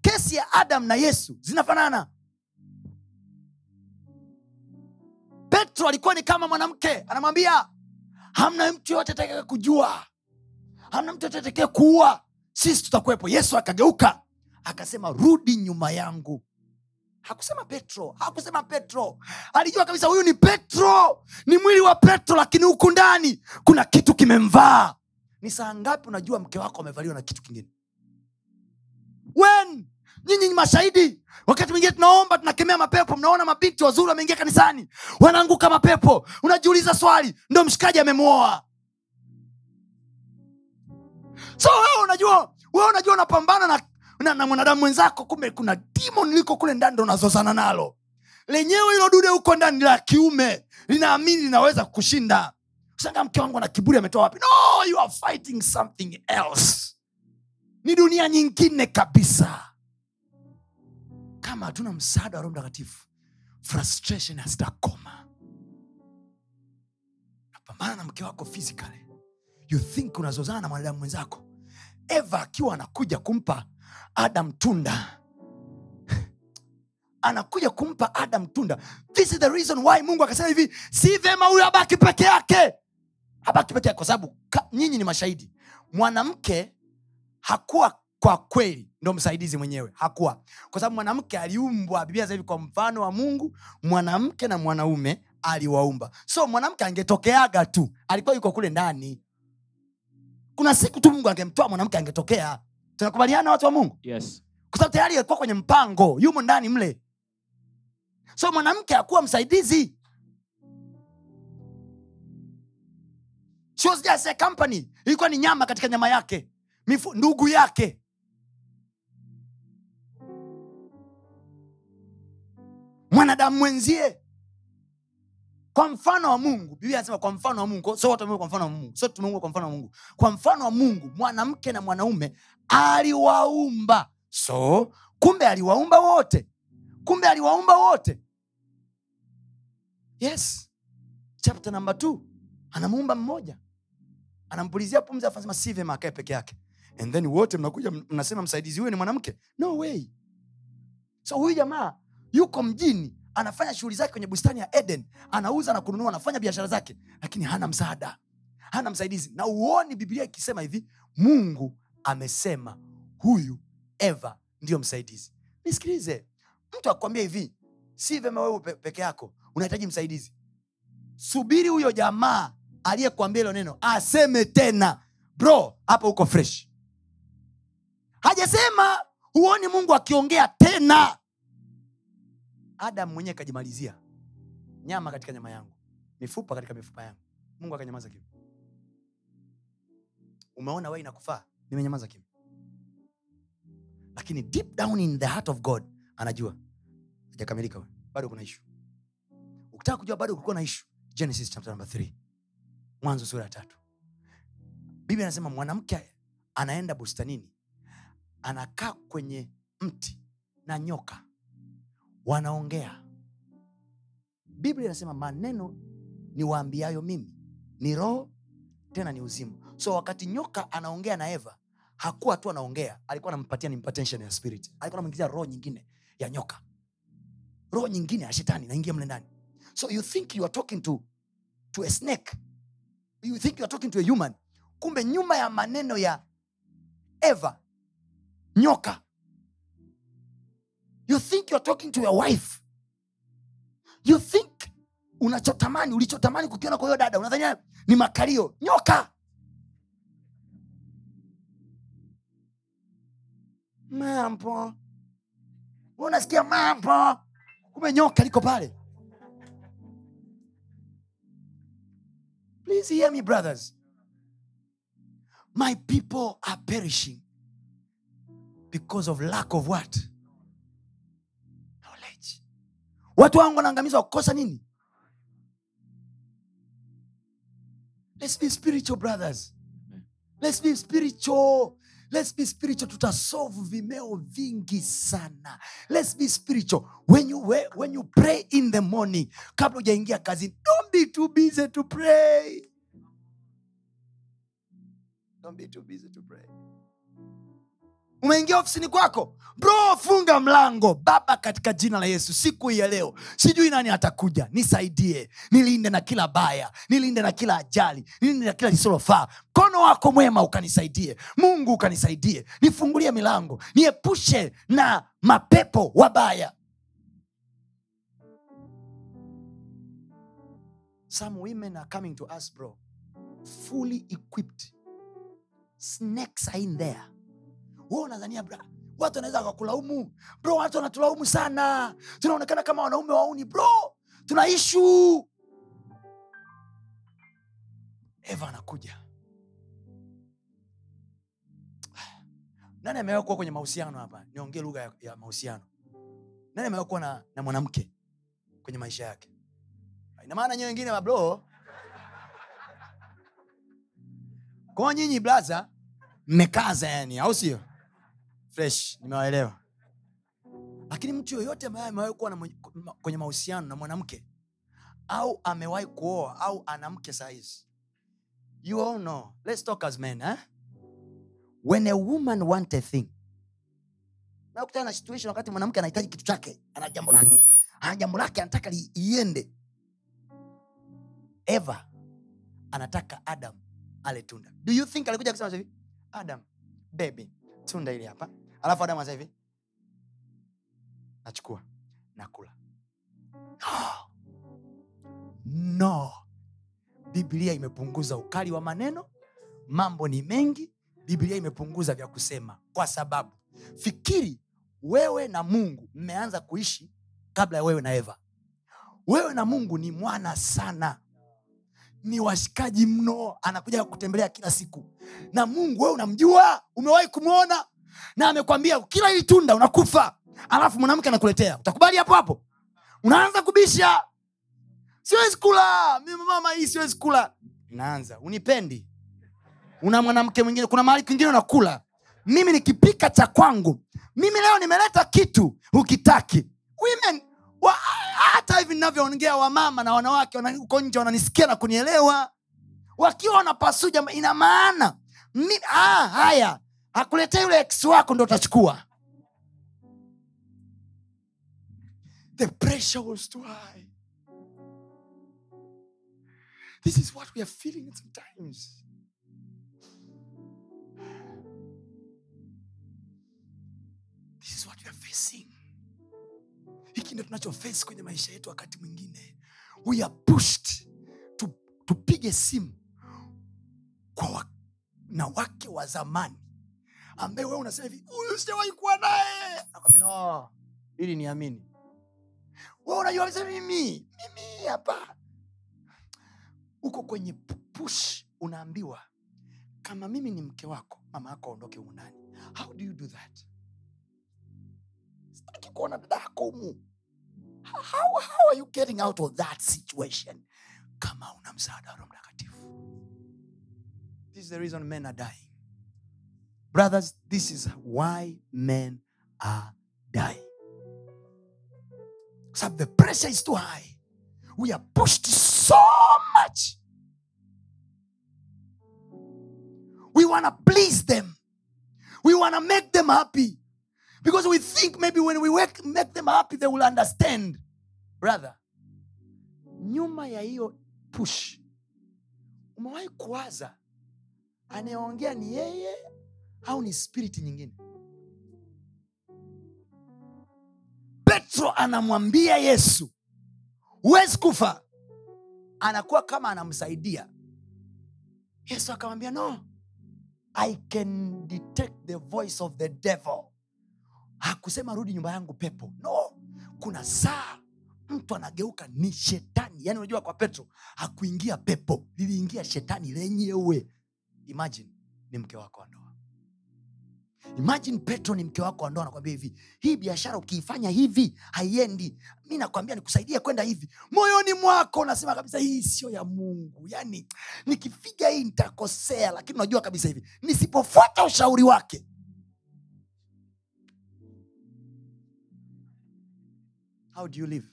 Kesi ya Adam na Yesu zinafanana. petro alikuwa ni kama mwanamke anamwambia hamna mtu yoyote atakee kujua hamna mtu yoyote atakee kuua sisi tutakuwepo yesu akageuka akasema rudi nyuma yangu hakusema petro hakusema petro. Alijua kabisa huyu ni petro ni mwili wa petro lakini huku ndani kuna kitu kimemvaa. Ni saa ngapi unajua mke wako amevaliwa na kitu kingine? When? Nyinyi mashahidi. Wakati mwingine tunaomba tunakemea mapepo mnaona mabinti wazuri wameingia kanisani wanaanguka mapepo. Unajiuliza swali ndo mshikaji amemwoa? So wewe unajua wewe unajua unapambana na, na, na mwanadamu mwenzako kumbe kuna dimon liko kule ndani ndo unazozana nalo. Lenyewe hilo dude huko ndani la kiume linaamini linaweza kushinda. Shanga mke wangu ana kiburi ametoa wapi? No you are fighting something else. Ni dunia nyingine kabisa. Kama hatuna msaada wa roho mtakatifu frustration hazitakoma. Napambana na mke wako physically. You think unazozana na mwanadamu mwenzako? Eva akiwa anakuja kumpa adam tunda. Anakuja kumpa adam tunda. This is the reason why mungu akasema hivi si vema huyo abaki peke yake. Abaki peke yake kwa sababu nyinyi ni mashahidi. Mwanamke hakuwa kwa kweli ndo msaidizi mwenyewe hakuwa. Kwa sababu mwanamke aliumbwa biblia hivi kwa mfano wa mungu mwanamke na mwanaume aliwaumba. So mwanamke angetokeaga tu alikuwa yuko kule ndani. Kuna siku tu mungu angemtoa mwanamke angetokea tunakubaliana watu wa mungu? Yes. kwa sababu tayari alikuwa kwenye mpango yumo ndani mle. So mwanamke akuwa msaidizi. She was just a company. Ilikuwa ni nyama katika nyama yake Mifu, ndugu yake. Mwanadamu mwenzie kwa mfano wa mungu biblia anasema kwa mfano wa mungu. So wote kwa mfano wa mungu. So tumeumbwa kwa mfano wa mungu. Kwa mfano wa mungu mwanamke na mwanaume aliwaumba. So kumbe aliwaumba wote. Kumbe aliwaumba wote. Yes. Chapter namba t anamuumba mmoja. Anampulizia pumzi afasema si vema akae peke yake. And then wote mnakuja mnasema msaidizi huyo ni mwanamke? No way. So huyu jamaa yuko mjini anafanya shughuli zake kwenye bustani ya eden anauza na kununua anafanya biashara zake lakini hana msaada. Hana msaidizi. Na uoni biblia ikisema hivi mungu amesema huyu eva ndiyo msaidizi. Nisikilize. Mtu akwambia hivi si vema wewe pe- peke yako unahitaji msaidizi. Subiri huyo jamaa aliyekuambia hilo neno aseme tena. Bro hapa uko fresh. Hajasema huoni mungu akiongea tena adam mwenyewe kajimalizia nyama katika nyama yangu mifupa katika mifupa yangu. Mungu akanyamaza kimya. Umeona wewe inakufaa nimenyamaza kimya. Lakini deep down in the heart of god anajua hajakamilika bado kuna ishu ukitaka kujua bado kulikuwa na ishu genesis chapter number 3 mwanzo sura ya tatu. Biblia anasema mwanamke anaenda bustanini anakaa kwenye mti na nyoka wanaongea. Biblia inasema maneno ni waambiayo mimi ni roho tena ni uzima. So wakati nyoka anaongea na eva hakuwa tu anaongea alikuwa anampatia impartation ya spirit. Alikuwa anamwingizia roho nyingine ya nyoka. Roho nyingine ya shetani naingia mle ndani. So you think you are talking to, to a snake? You think you are talking to a human? Kumbe nyuma ya maneno ya eva nyoka you think you are talking to your wife. You think unachotamani ulichotamani kukiona kwa hiyo dada unadhania ni makalio? Nyoka! Mambo. Unasikia mambo? Kume nyoka liko pale. Please hear me brothers. My people are perishing because of lack of what watu wangu wanaangamizwa kukosa nini? Let's be spiritual brothers. Let's be spiritual. Let's be spiritual. Tutasolve vimeo vingi sana. Let's be spiritual. When you, when you pray in the morning kabla ujaingia kazini don't be too busy to pray. Don't be too busy to pray umeingia ofisini kwako? Bro funga mlango. Baba katika jina la yesu siku hii ya leo sijui nani atakuja. Nisaidie. Nilinde na kila baya. Nilinde na kila ajali. Nilinde na kila lisilofaa. Mkono wako mwema ukanisaidie. Mungu ukanisaidie. Nifungulie milango. Niepushe na mapepo wabaya. Some women are coming to us bro. Fully equipped. Snakes are in there wewe unadhania bra watu wanaweza wakakulaumu bro watu wanatulaumu sana. Tunaonekana kama wanaume wauni bro. Tuna ishu eva anakuja. Nani amewahi kuwa kwenye mahusiano hapa? Niongee lugha ya, ya mahusiano. Nani amewahi kuwa na, na mwanamke kwenye maisha yake? Ina maana nyewe wengine mabro kwao nyinyi blaza mmekaza yani au sio fresh nimewaelewa. Lakini mtu yoyote ambaye amewahi kuwa kwenye mahusiano na mwanamke au amewahi kuoa au ana mke you all know. Let's talk as men eh? when a woman want a thing nakutana na situation wakati mwanamke anahitaji kitu chake ana jambo lake ana jambo lake anataka iende. Eva anataka adam ale tunda. Do you think alikuja kusema hivi? Adam baby tunda ili hapa. Alafu adamu hivi nachukua nakula no. no. Biblia imepunguza ukali wa maneno mambo ni mengi. Biblia imepunguza vya kusema. Kwa sababu fikiri wewe na mungu mmeanza kuishi kabla ya wewe na eva. Wewe na mungu ni mwana sana ni washikaji mno anakuja kutembelea kila siku. Na mungu wewe unamjua umewahi kumwona na amekwambia kila hili tunda unakufa. Alafu mwanamke anakuletea. Utakubali hapo hapo? Unaanza kubisha. Siwezi kula. Mama hii siwezi kula. Naanza. Unipendi. Una mwanamke mwingine. Kuna mahali kwingine unakula. Mimi nikipika cha kwangu mimi leo nimeleta kitu hukitaki. Women hata hivi ninavyoongea wamama na wanawake uko nje wananisikia na kunielewa. Wakiwa wanapasuja ina maana Mi- ah, haya akuletea yule ex wako ndo utachukua. The pressure was too high. This is what we are feeling sometimes. This is what we are facing hiki ndo tunachoface kwenye maisha yetu wakati mwingine. We are pushed tu, tupige simu kwa wanawake wa zamani ambaye wewe unasema hivi huyu sijawahi kuwa naye. No ili niamini. We unajua mimi mimi hapa. Uko kwenye push unaambiwa kama mimi ni mke wako mama yako aondoke humu ndani how do you do that? Sitaki kuona dada yako humu how, how are you getting out of that situation? Kama una roho mtakatifu this is the reason men are dying. Brothers this is why men are dying. So the pressure is too high. We are pushed so much. We want to please them. We want to make them happy because we think maybe when we work, make them happy they will understand. Brother nyuma ya hiyo push umewahi kuwaza anayeongea ni yeye au ni spiriti nyingine? Petro anamwambia yesu huwezi kufa. Anakuwa kama anamsaidia. Yesu akamwambia no i can detect the voice of the devil hakusema rudi nyumba yangu pepo. No. Kuna saa mtu anageuka ni shetani. Yaani unajua kwa petro hakuingia pepo liliingia shetani lenyewe. Imagine ni mke wako wa ndoa. Imagine petro ni mke wako wa ndoa anakwambia hivi hii biashara ukiifanya hivi haiendi. Mi nakwambia nikusaidia kwenda hivi. Moyoni mwako unasema kabisa hii sio ya mungu. Yani nikifiga hii nitakosea lakini unajua kabisa hivi nisipofuata ushauri wake how do you live?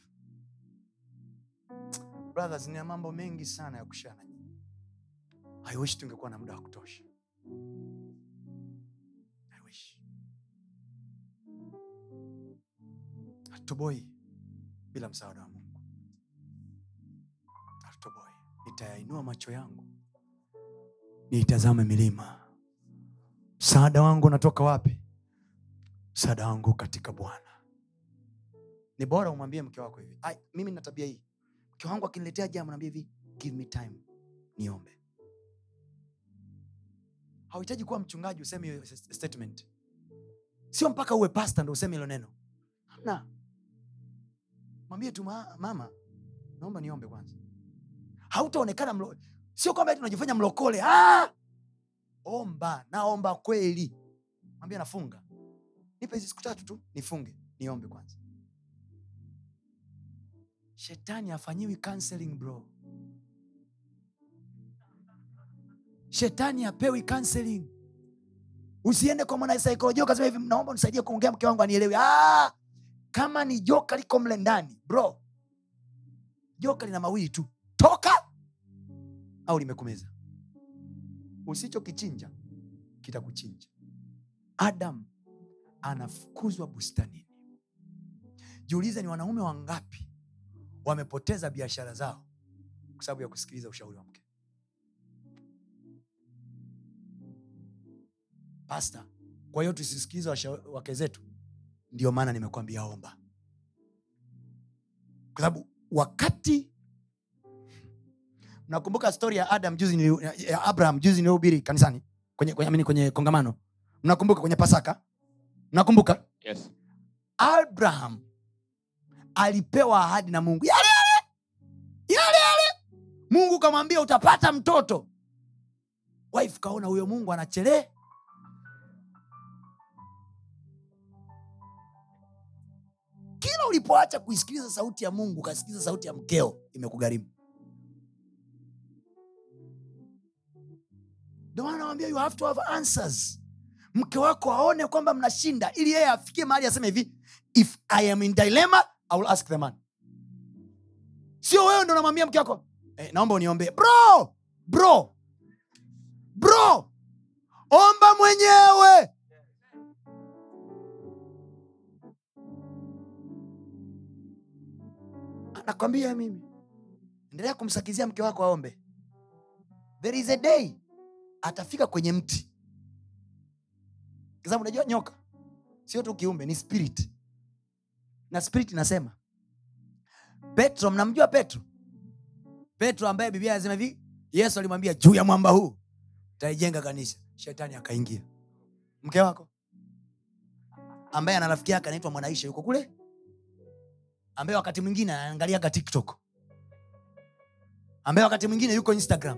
Brothers nina mambo mengi sana ya kushana nyinyi. I wish tungekuwa na muda wa kutosha. I wish. hatutoboi bila msaada wa mungu. Hatutoboi nitayainua macho yangu. Niitazame milima. Msaada wangu unatoka wapi? Msaada wangu katika bwana ni bora umwambie mke wako hivi "Ai, mimi nina tabia hii. Mke wangu akiniletea jambo naambia hivi give me time niombe. Hauhitaji kuwa mchungaji useme hiyo statement. Sio mpaka uwe pasta ndo useme hilo neno. Hamna mwambie tu "Ma- mama naomba niombe kwanza. Hautaonekana mlo... sio kwamba tunajifanya mlokole ah! omba naomba kweli. Mwambie nafunga. Nipe hizi siku tatu tu nifunge niombe kwanza shetani afanyiwi counseling bro. Shetani apewi counseling. Usiende kwa mwanasaikolojia ukasema hivi naomba nisaidie kuongea mke wangu anielewi ah! kama ni joka liko mle ndani bro. Joka lina mawili tu. Toka au limekumeza. Usichokichinja kitakuchinja. Adam anafukuzwa bustanini. Jiulize ni wanaume wangapi wamepoteza biashara zao kwa sababu ya kusikiliza ushauri wa mke. Pasta kwa hiyo tusisikilize wake zetu? Ndio maana nimekwambia omba. Kwa sababu wakati mnakumbuka stori ya adam juzi nili- ya abraham juzi niliohubiri kanisani kwenye, kwenye, amini, kwenye kongamano. Mnakumbuka kwenye pasaka? Mnakumbuka? Yes. abraham alipewa ahadi na mungu. Yale yale! Yale yale! Mungu kamwambia utapata mtoto. Wife kaona huyo mungu anachelee kila ulipoacha kuisikiliza sauti ya mungu ukasikiliza sauti ya mkeo imekugharimu. Ndio nawambia you have to have answers. Mke wako aone kwamba mnashinda ili yeye afikie mahali aseme hivi if i am in dilemma i will ask the man. Sio wewe ndo unamwambia mke wako? Eh, naomba uniombee. Bro! Bro! Bro! Omba mwenyewe! Nakwambia mimi endelea kumsakizia mke wako aombe. There is a day atafika kwenye mti. Sababu unajua nyoka sio tu kiumbe ni spirit na spirit inasema. Petro mnamjua petro? Petro ambaye biblia anasema hivi yesu alimwambia juu ya mwamba huu taijenga kanisa. Shetani akaingia. Mke wako ambaye ana rafiki yake anaitwa mwanaisha yuko kule? Ambaye wakati mwingine anaangaliaga tiktok. Ambaye wakati mwingine yuko instagram.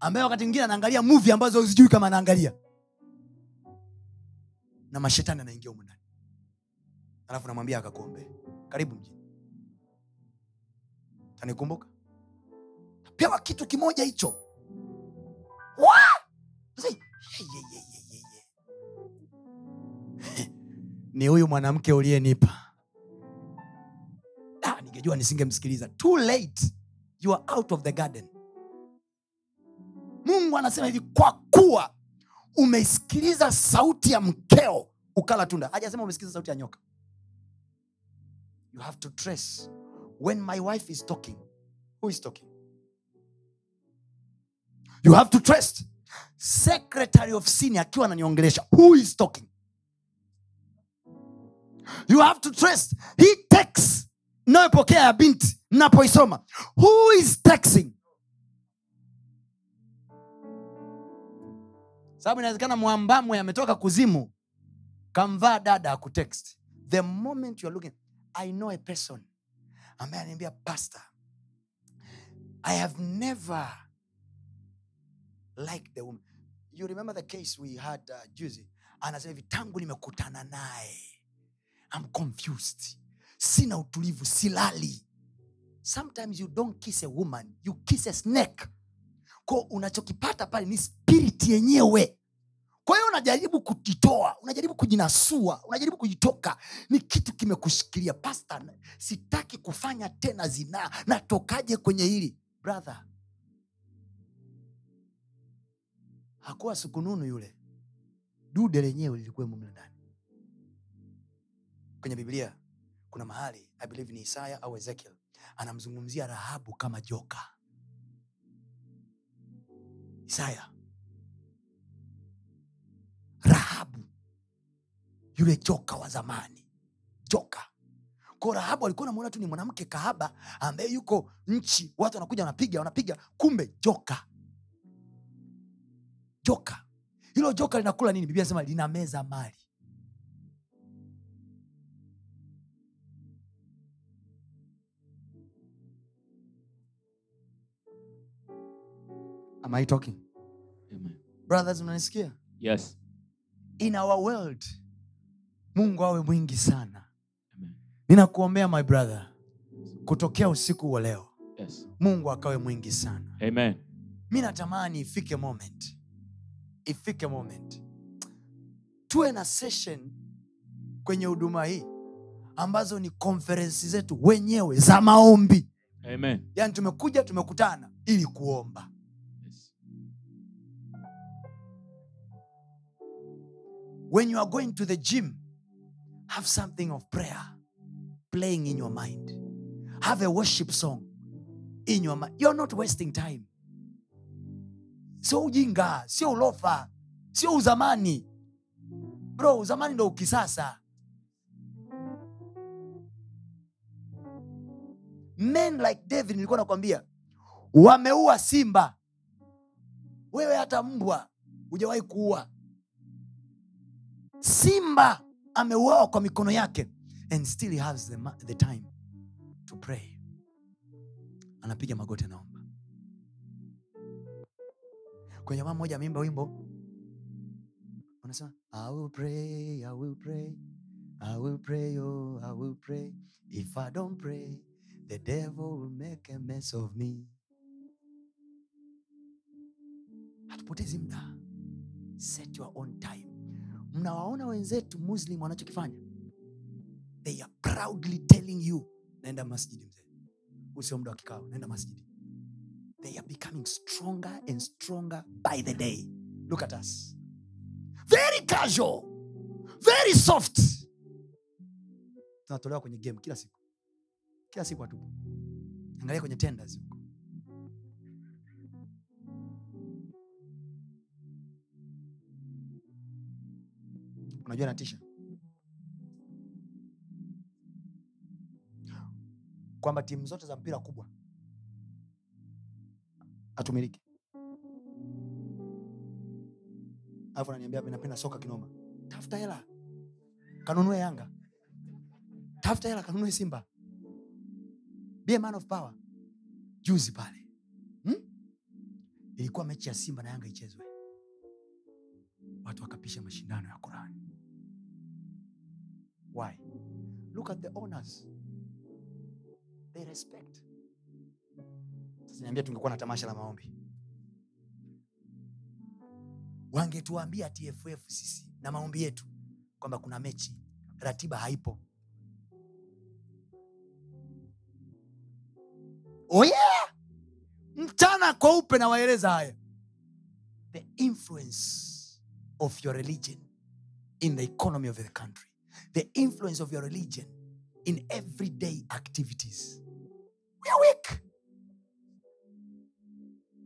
Ambaye wakati mwingine anaangalia movie ambazo huzijui kama anaangalia. Na mashetani anaingia humu ndani alafu namwambia akakuombee karibu mjini. Tanikumbuka? Pewa kitu kimoja hicho. Ni huyu mwanamke uliyenipa. Ningejua nisingemsikiliza. Too late. You are out of the garden. Mungu anasema hivi kwa kuwa umeisikiliza sauti ya mkeo ukala tunda. Hajasema umesikiliza sauti ya nyoka you have to trace when my wife is talking. Who is talking? You have to trace secretary of senior akiwa ananiongelesha. Who is talking? You have to trace He text inayopokea ya binti napoisoma, who is texting? Mwambamwe ametoka kuzimu kamvaa dada akutext the moment you are looking i know a person ambaye anaambia pastor i have never liked the woman. You remember the case we had uh, juzi? Anasema hivi tangu nimekutana naye I'm confused. Sina utulivu silali. Sometimes you don't kiss a woman you kiss a snake. Ko unachokipata pale ni spirit yenyewe kwa hiyo unajaribu kujitoa unajaribu kujinasua unajaribu kujitoka. Ni kitu kimekushikilia. Pasta sitaki kufanya tena zinaa. Natokaje kwenye hili? Brother hakuwa sukununu yule. Dude lenyewe lilikuwemo mle ndani. Kwenye biblia kuna mahali i believe ni isaya au ezekiel anamzungumzia rahabu kama joka. Isaya rahabu. Yule joka wa zamani. Joka. Ko rahabu alikuwa namwona tu ni mwanamke kahaba ambaye yuko nchi. Watu wanakuja wanapiga wanapiga. Kumbe joka. Joka. Hilo joka linakula nini? Biblia nasema linameza mali. Am I talking? Amen. brothers mnanisikia? Yes. In our world mungu awe mwingi sana ninakuombea my brother kutokea usiku wa leo Yes. mungu akawe mwingi sana Amen. mi natamani ifike moment ifike moment tuwe na session kwenye huduma hii ambazo ni konferensi zetu wenyewe za maombi Amen. yani tumekuja tumekutana ili kuomba when you are going to the gym have something of prayer playing in your mind. Have a worship song in your mind. You're not wasting time. Sio ujinga sio ulofa sio uzamani. Bro uzamani ndo ukisasa. Men like david nilikuwa nakwambia wameua simba. Wewe hata mbwa hujawahi kuua simba ameuawa kwa mikono yake and still he has the, the time to pray. Anapiga magoti anaomba. Kwenye jamaa mmoja ameimba wimbo. Unasema i will pray i will pray i will pray oh i will pray. If i don't pray the devil will make a mess of me. Hatupotezi mda set your own time mnawaona wenzetu muslim wanachokifanya? They are proudly telling you naenda masjidi mzee. Usio muda wa kikao naenda masjidi. They are becoming stronger and stronger by the day. Look at us. Very casual very soft. Tunatolewa kwenye game kila siku. Kila siku hatupo. Angalia kwenye tenders unajua natisha. Kwamba timu zote za mpira kubwa hatumiliki. Alafu ananiambia "Mi napenda soka kinoma. Tafuta hela. Kanunue yanga. Tafuta hela kanunue simba. Be man of power. Juzi pale. Hmm? ilikuwa mechi ya simba na yanga ichezwe. Watu wakapisha mashindano ya qurani why? Look at the owners. They respect. Sasa niambia tungekuwa na tamasha la maombi. Wangetuambia tff sisi na maombi yetu kwamba kuna mechi. Ratiba haipo. Oh yeah! mchana kweupe nawaeleza haya. The influence of your religion in the economy of the country the influence of your religion in everyday activities. We are weak.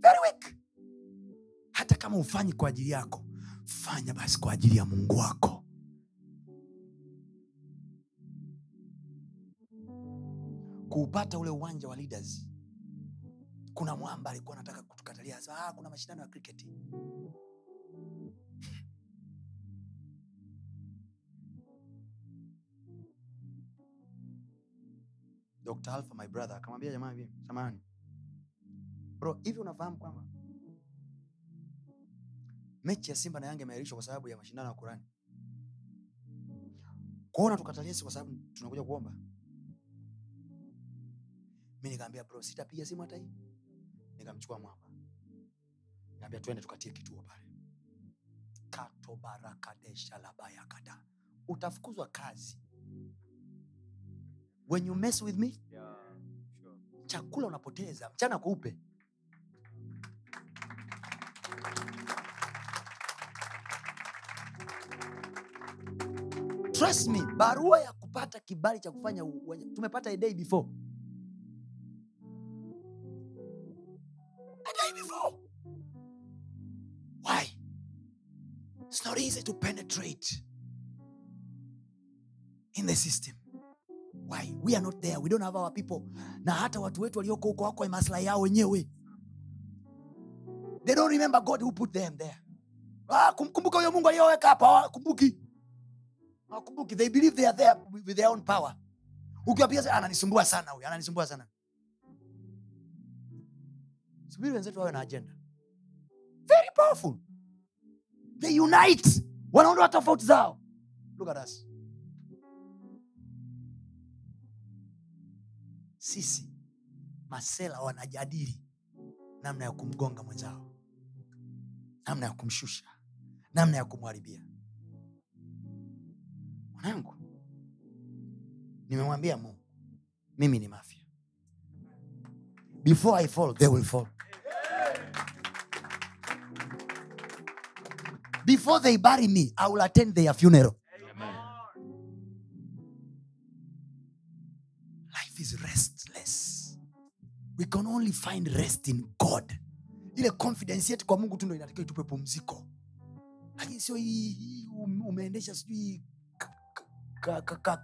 Very weak. Hata kama ufanyi kwa ajili yako fanya basi kwa ajili ya mungu wako. Kuupata ule uwanja wa leaders kuna mwamba alikuwa anataka kutukatalia. Ah, kuna mashindano ya cricket dr alpha my brother. Akamwambia jamaa hivi samani bro hivi unafahamu kwamba mechi ya simba na yanga imeahirishwa kwa sababu ya mashindano ya kurani kuona tukatalia kwa sababu tunakuja kuomba. Mi nikaambia bro sitapiga simu hata hii. Nikamchukua mwamba. Nikamwambia twende tukatie kituo pale. Katobarakadesha labayakada utafukuzwa kazi when you mess with me chakula unapoteza. Mchana kweupe trust me barua ya kupata kibali cha kufanya tumepata a day before. A day before. Why? It's not easy to penetrate in the system why? We are not there. We don't have our people. Na hata watu wetu walioko huko wako maslahi yao wenyewe. They don't remember god who put them there. Ah, kumkumbuka huyo mungu aliyoweka hapa hawakumbuki hawakumbuki. They believe they are there with their own power. Ukiwapia ananisumbua sana huyu ananisumbua sana. Subiri wenzetu wawe na agenda. Very powerful. They unite. Wanaondoa tofauti zao. Look at us sisi masela wanajadili namna ya kumgonga mwenzao namna ya kumshusha namna ya kumharibia. Mwanangu nimemwambia mungu mimi ni mafya before i fall they will fall. Before they bury me i will attend their funeral we can only find rest in god. Ile confidence yetu kwa mungu tu ndo inatakiwa itupe pumziko. Lakini sio hii um- umeendesha sijui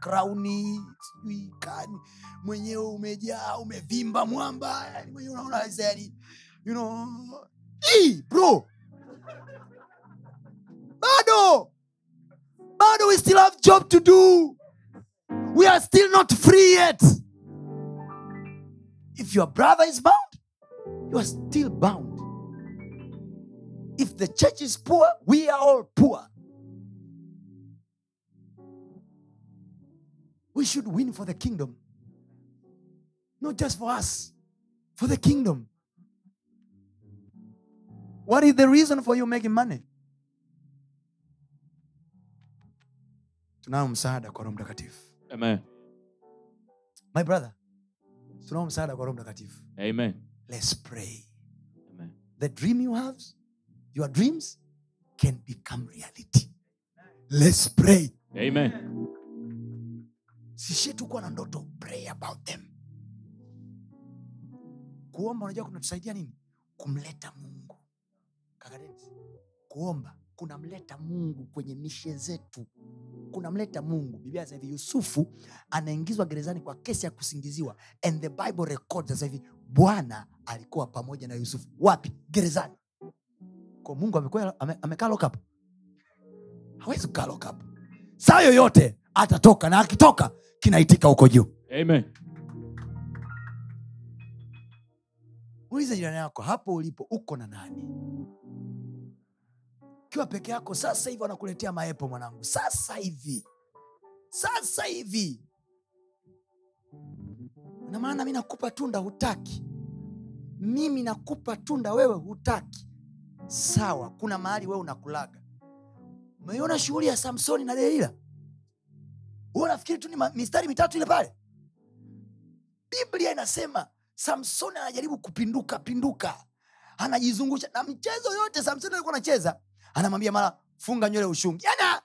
krauni sijui kani mwenyewe umejaa umevimba mwamba mwenyewe unaona yani you know hii bro. Bado bado we still have job to do. We are still not free yet if your brother is bound you are still bound. If the church is poor we are all poor. We should win for the kingdom. Not just for us for the kingdom. What is the reason for you making money? Tunao msaada kwa roho mtakatifu. Amen. my brother tunao msaada kwa roho mtakatifu. Amen. let's pray. Amen. the dream you have your dreams can become reality. Let's pray. Amen. sishie tu kuwa na ndoto. Pray about them. Kuomba unajua kunatusaidia nini? Kumleta mungu. Kaka kuomba kunamleta mungu kwenye mishe zetu. Kunamleta mungu. Biblia sasa hivi yusufu anaingizwa gerezani kwa kesi ya kusingiziwa. And the bible records sasa hivi bwana alikuwa pamoja na yusufu. Wapi? Gerezani. Kwa mungu amekuwa amekaa lock up. Hawezi kukaa lock up. Saa yoyote atatoka na akitoka kinaitika huko juu. Amen. jirani yako hapo ulipo uko na nani ukiwa peke yako sasa hivi wanakuletea maepo mwanangu. Sasa hivi. Sasa hivi. Na maana mi nakupa tunda hutaki. Mimi nakupa tunda wewe hutaki. Sawa kuna mahali wewe unakulaga. Umeiona shughuli ya samsoni na delila? Huo nafikiri tu ni mistari mitatu ile pale? Biblia inasema samsoni anajaribu kupinduka pinduka. Anajizungusha. Na mchezo yote samsoni alikuwa anacheza anamwambia mara funga nywele ushungi. Yani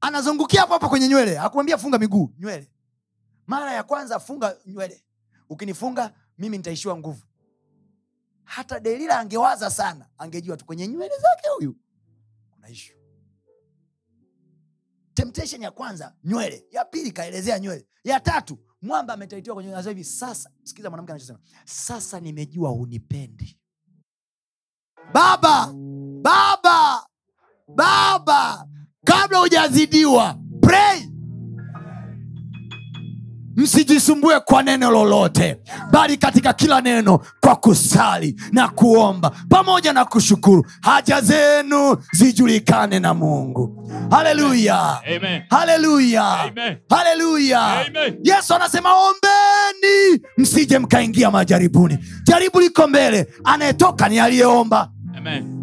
anazungukia hapo hapo kwenye nywele. Hakumwambia funga miguu nywele. Mara ya kwanza funga nywele. Ukinifunga mimi nitaishiwa nguvu. Hata delila angewaza sana angejua tu kwenye nywele zake huyu kuna temptation ya kwanza nywele. Ya pili kaelezea nywele. Ya tatu mwamba ametaitiwa kwenye. Hivi sasa sikiza mwanamke anachosema sasa nimejua hunipendi baba! Baba baba kabla hujazidiwa pray. Msijisumbue kwa neno lolote bali katika kila neno kwa kusali na kuomba pamoja na kushukuru. Haja zenu zijulikane na mungu. Haleluya. Haleluya. Haleluya. Yesu anasema ombeni msije mkaingia majaribuni. Jaribu liko mbele anayetoka ni aliyeomba. Amen.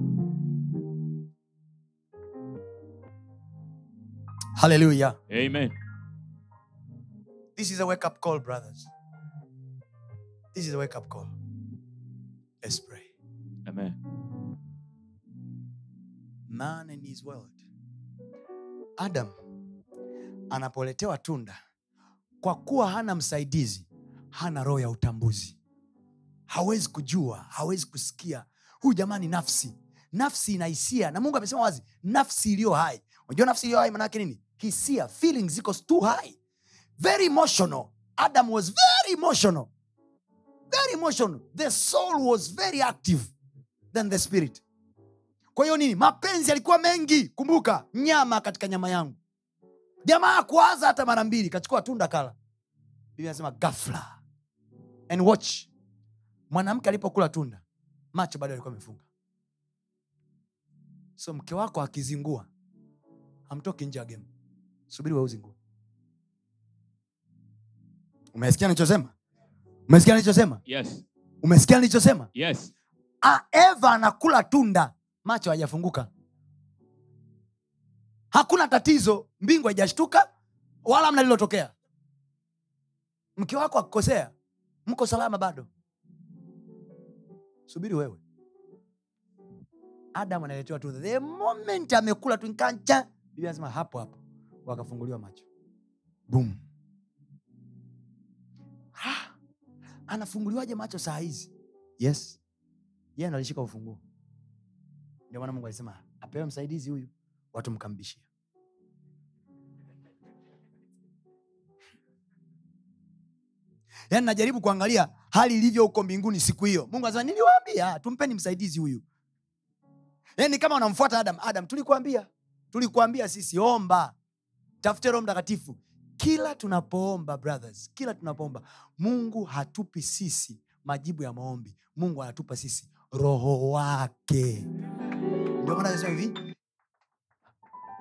Haleluya Amen. this is a wake up call brothers. This is a wake up call. Let's pray. Amen. man in his world. Adam anapoletewa tunda kwa kuwa hana msaidizi hana roho ya utambuzi. Hawezi kujua hawezi kusikia. Huyu jamani nafsi. Nafsi ina hisia. Na mungu amesema wazi nafsi iliyo hai. Unajua nafsi iliyo hai manake nini hisia feelings ziko too high. Very emotional. Adam was very emotional. Very emotional. The soul was very active than the spirit. Kwa hiyo nini? Mapenzi yalikuwa mengi. Kumbuka nyama katika nyama yangu. Jamaa kwaza hata mara mbili kachukua tunda kala bibi anasema gafla and watch. Mwanamke alipokula tunda macho bado alikuwa amefunga so mke wako akizingua hamtoki nje ya game subiri wauzingue umesikia nilichosema umesikia nilichosema Yes. umesikia nilichosema Yes. Ah, eva anakula tunda. Macho hajafunguka hakuna tatizo. Mbingu haijashtuka wala mna lilotokea. Mke wako akikosea mko salama bado. Subiri wewe. Adam analetewa tu the moment amekula tu nkancha bibi anasema hapo hapo wakafunguliwa macho. Bum anafunguliwaje macho saa hizi? Yes. Ye yeah, alishika ufunguo. Ndio maana mungu alisema apewe msaidizi huyu watu mkambishia yaani najaribu kuangalia hali ilivyo huko mbinguni siku hiyo. Mungu anasema niliwaambia tumpeni msaidizi huyu. Yaani kama wanamfuata adam adam tulikuambia tulikuambia sisi omba tafute roho mtakatifu. Kila tunapoomba brothers kila tunapoomba mungu hatupi sisi majibu ya maombi. Mungu anatupa sisi roho wake. Ndio maana anasema hivi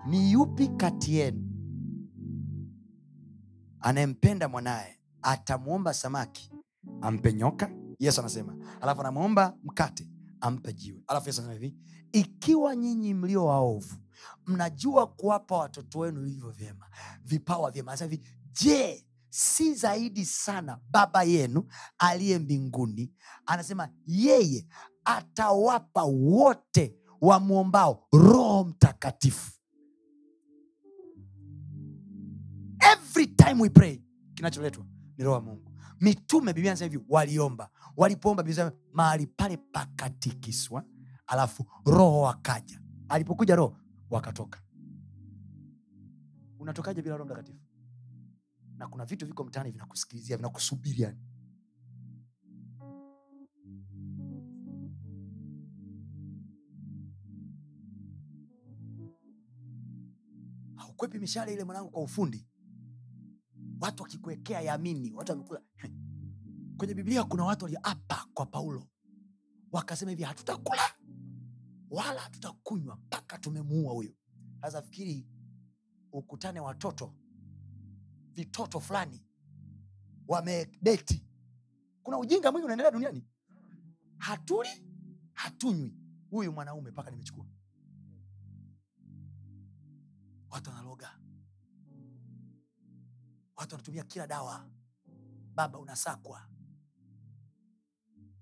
ni yupi kati yenu anayempenda mwanaye? Atamwomba samaki ampe nyoka? Yesu anasema. Alafu anamwomba mkate ampe jiwe. Alafu yesu anasema hivi ikiwa nyinyi mlio waovu mnajua kuwapa watoto wenu hivyo vyema vipawa vyema. Anasema je si zaidi sana baba yenu aliye mbinguni? Anasema yeye atawapa wote wamwombao roho mtakatifu. Every time we pray kinacholetwa ni roho wa mungu. Mitume biblia nasema hivi waliomba. Walipoomba biblia mahali pale pakatikiswa alafu roho wakaja alipokuja roho wakatoka. Unatokaje bila roho mtakatifu? Na kuna vitu viko mtaani vinakusikilizia vinakusubiri yani. Haukwepi mishale ile mwanangu kwa ufundi. Watu wakikuwekea yamini watu wamekula. Kwenye biblia kuna watu waliapa kwa paulo. Wakasema hivi hatutakula wala hatutakunywa mpaka tumemuua huyo sasa fikiri ukutane watoto vitoto fulani wamedeti. Kuna ujinga mwingi unaendelea duniani. Hatuli hatunywi. Huyu mwanaume mpaka nimechukua. Watu wanaloga. Watu wanatumia kila dawa. Baba unasakwa.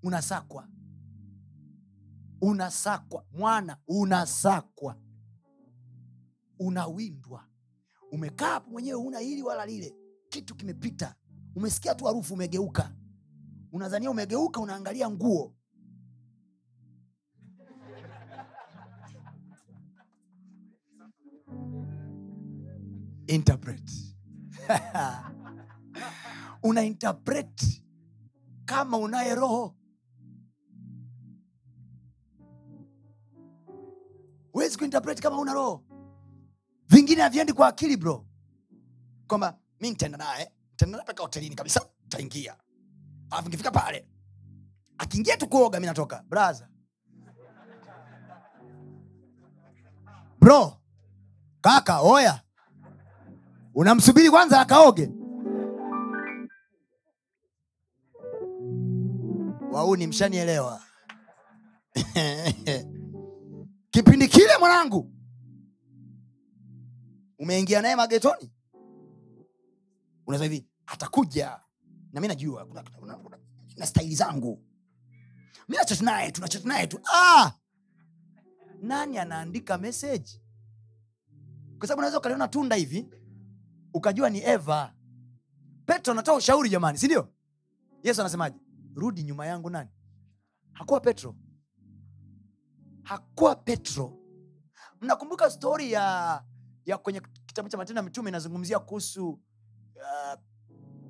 Unasakwa unasakwa. Mwana unasakwa. Unawindwa. Umekaa hapo mwenyewe una hili wala lile. Kitu kimepita. Umesikia tu harufu umegeuka. Unazania umegeuka unaangalia nguo. Una interpret kama unaye roho huwezi kuinterpret kama una roho. Vingine haviendi kwa akili bro. Kwamba mi nitaenda naye tena mpaka hotelini kabisa taingia alafu nikifika pale akiingia tu kuoga mi natoka. Braza bro. Kaka oya. Unamsubiri kwanza akaoge? Wauni mshanielewa kipindi kile mwanangu umeingia naye magetoni. Unasema hivi atakuja. Na mi najua na staili zangu. Mi nachati naye tu nachati naye tu. Ah! nani anaandika meseji kwa sababu unaweza ukaliona tunda hivi ukajua ni eva. Petro anatoa ushauri jamani si ndio? Yesu anasemaje? Rudi nyuma yangu nani? Hakuwa petro hakuwa petro. Mnakumbuka stori ya ya kwenye kitabu cha matendo ya mitume inazungumzia kuhusu uh,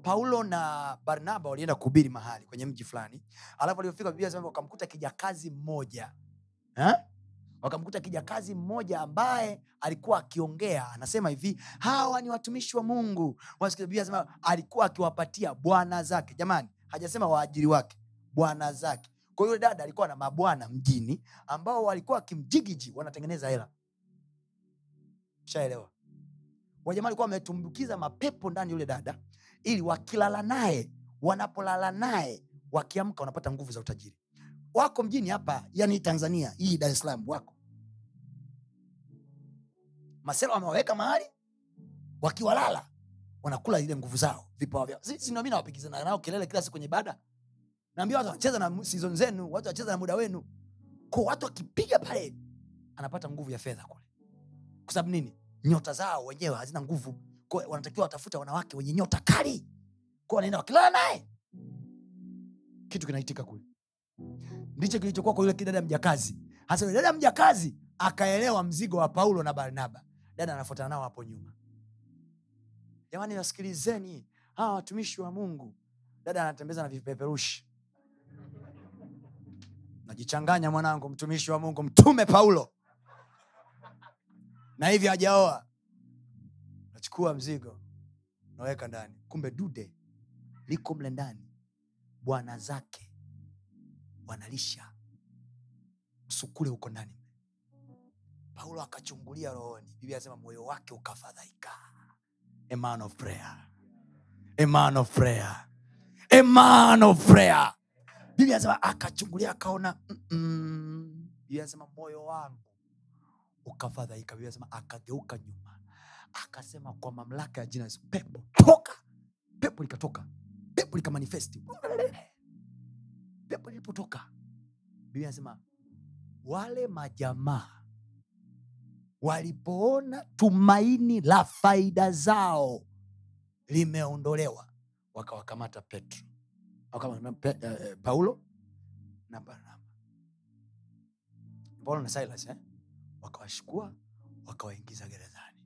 paulo na barnaba walienda kuhubiri mahali kwenye mji fulani. Alafu waliofika wakamkuta kijakazi mmoja. Wakamkuta kijakazi mmoja ambaye alikuwa akiongea anasema hivi hawa ni watumishi wa mungu. Alikuwa akiwapatia bwana zake. Jamani hajasema waajiri wake bwana zake kwa hiyo dada alikuwa na mabwana mjini ambao walikuwa wakimjigiji wanatengeneza hela. Shaelewa wajamaa alikuwa wametumbukiza mapepo ndani yule dada ili wakilala naye wanapolala naye wakiamka wanapata nguvu za utajiri. Wako mjini hapa yani tanzania hii dar salaam wako. Masela wamewaweka mahali wakiwalala wanakula ile nguvu zao vipawa vyao. Si- si mi nawapigizana nao kelele kila siku kwenye ibada naambia watu wanacheza na sizon zenu watu wanacheza na muda wenu. Ko watu wakipiga pale anapata nguvu ya fedha kule. Kwa sababu nini? Nyota zao wenyewe hazina nguvu. Ko wanatakiwa watafuta wanawake wenye nyota kali. Ko wanaenda wakilala naye. Kitu kinaitika kule. Ndicho kilichokuwa kwa yule kidada mjakazi. Hasa dada mjakazi akaelewa mzigo wa paulo na barnaba. Dada anafuatana nao hapo nyuma. Jamani wasikilizeni. Hawa watumishi wa mungu. Dada anatembeza na vipeperushi najichanganya mwanangu mtumishi wa mungu mtume paulo. Na hivyo hajaoa. Nachukua mzigo naweka ndani. Kumbe dude liko mle ndani. Bwana zake wanalisha. Msukule huko ndani. Paulo akachungulia rohoni. Biblia anasema moyo wake ukafadhaika. A man of prayer. A man of prayer. A man of prayer biblia anasema akachungulia akaona biblia anasema moyo wangu ukafadhaika. Biblia anasema akageuka nyuma akasema kwa mamlaka ya jina pepo toka. Pepo likatoka. Pepo likamanifesti. Pepo lilipotoka biblia anasema wale majamaa walipoona tumaini la faida zao limeondolewa wakawakamata petro Pe, eh, eh, paulo? Na barnaba paulo na silas eh? wakawashukua wakawaingiza gerezani.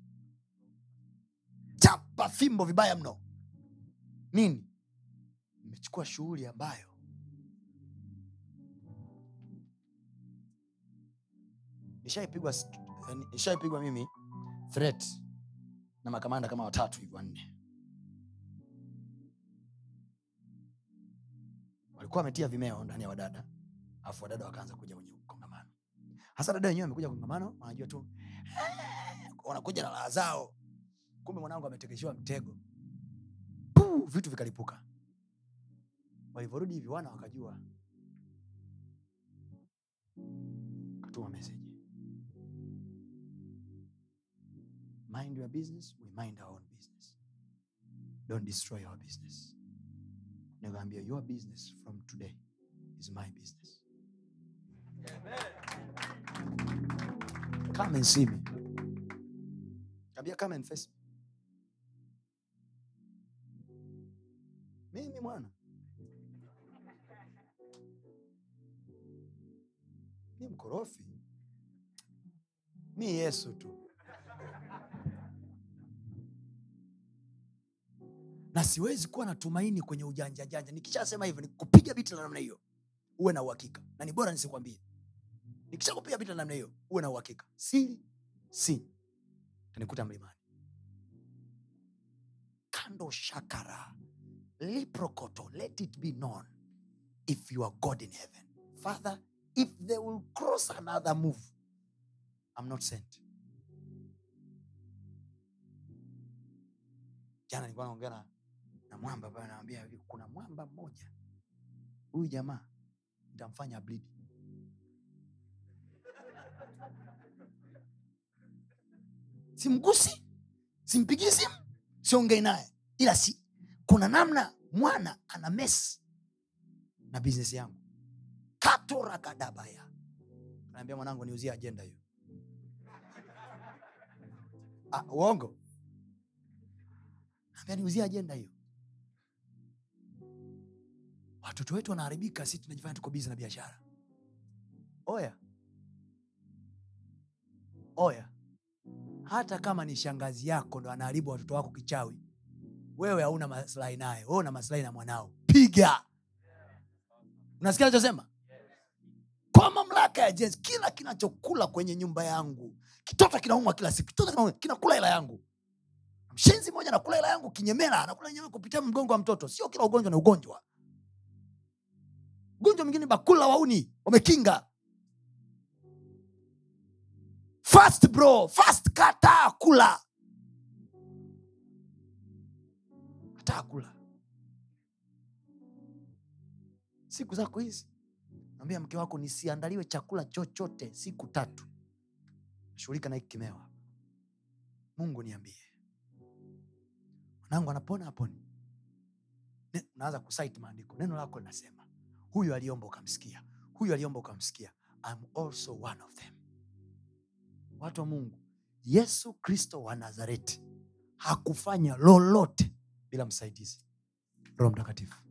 Chapa fimbo vibaya mno. Nini? Mmechukua shughuli ambayo nishaipigwa eh, nishaipigwa mimi threat na makamanda kama watatu hivyo wanne walikuwa wametia vimeo ndani ya wadada. Alafu wadada wakaanza kuja kwenye kongamano hasa dada wenyewe amekuja kongamano wanajua tu wanakuja na raha zao. Kumbe mwanangu ametekeshewa mtego. Puu, vitu vikalipuka. Walivyorudi hivi wana wakajua. Katuma meseji mind your business we mind our own business. Don't destroy our business nikaambia your business from today is my business. Come and see me. Kaambia come and face me. Mimi mwana. Mi mkorofi. Mi yesu tu na siwezi kuwa na tumaini kwenye ujanja janja. Nikishasema hivyo nikupiga biti la namna hiyo uwe na uhakika. Na ni bora nisikwambie. Nikishakupiga biti la namna hiyo uwe na uhakika. Siri si. Tanikuta mlimani. Kando shakara liprokoto let it be known if you are god in heaven. Father if they will cross another move i'm not sent. Jana nilikuwa naongea na, na mwamba pale anamwambia hivi kuna mwamba mmoja huyu jamaa nitamfanya blidi simgusi simpigii simu siongei naye. Ila si kuna namna mwana ana mes na bisnes yangu. Katorakadabaya naambia mwanangu niuzie ajenda hiyo. Ah, uongo? Naambia niuzie ajenda hiyo watoto wetu wanaharibika si tunajifanya tuko bizi na biashara. Oya. Oya. Hata kama ni shangazi yako ndo anaharibu watoto wako kichawi wewe hauna maslahi naye wewe una maslahi na mwanao. Piga. Unasikia nachosema kwa mamlaka ya jenzi kila kinachokula kwenye nyumba yangu kitoto kinaumwa kila siku kitoto kinaumwa, kinakula hela yangu. Mshenzi mmoja anakula hela yangu kinyemela anakula nyemela kupitia mgongo wa mtoto. Sio kila ugonjwa na ugonjwa ugonjwa mwingine bakula wauni wamekinga. Fast bro fast kataa kula. Kataa kula. Siku zako hizi ambia mke wako nisiandaliwe chakula chochote siku tatu. Shughulika na hiki mungu niambie. Mwanangu anapona aponi. Unaanza kusit maandiko. Neno lako linasema huyu aliomba ukamsikia. Huyu aliomba ukamsikia. I'm also one of them. Watu wa mungu yesu kristo wa nazareti hakufanya lolote bila msaidizi. Roho mtakatifu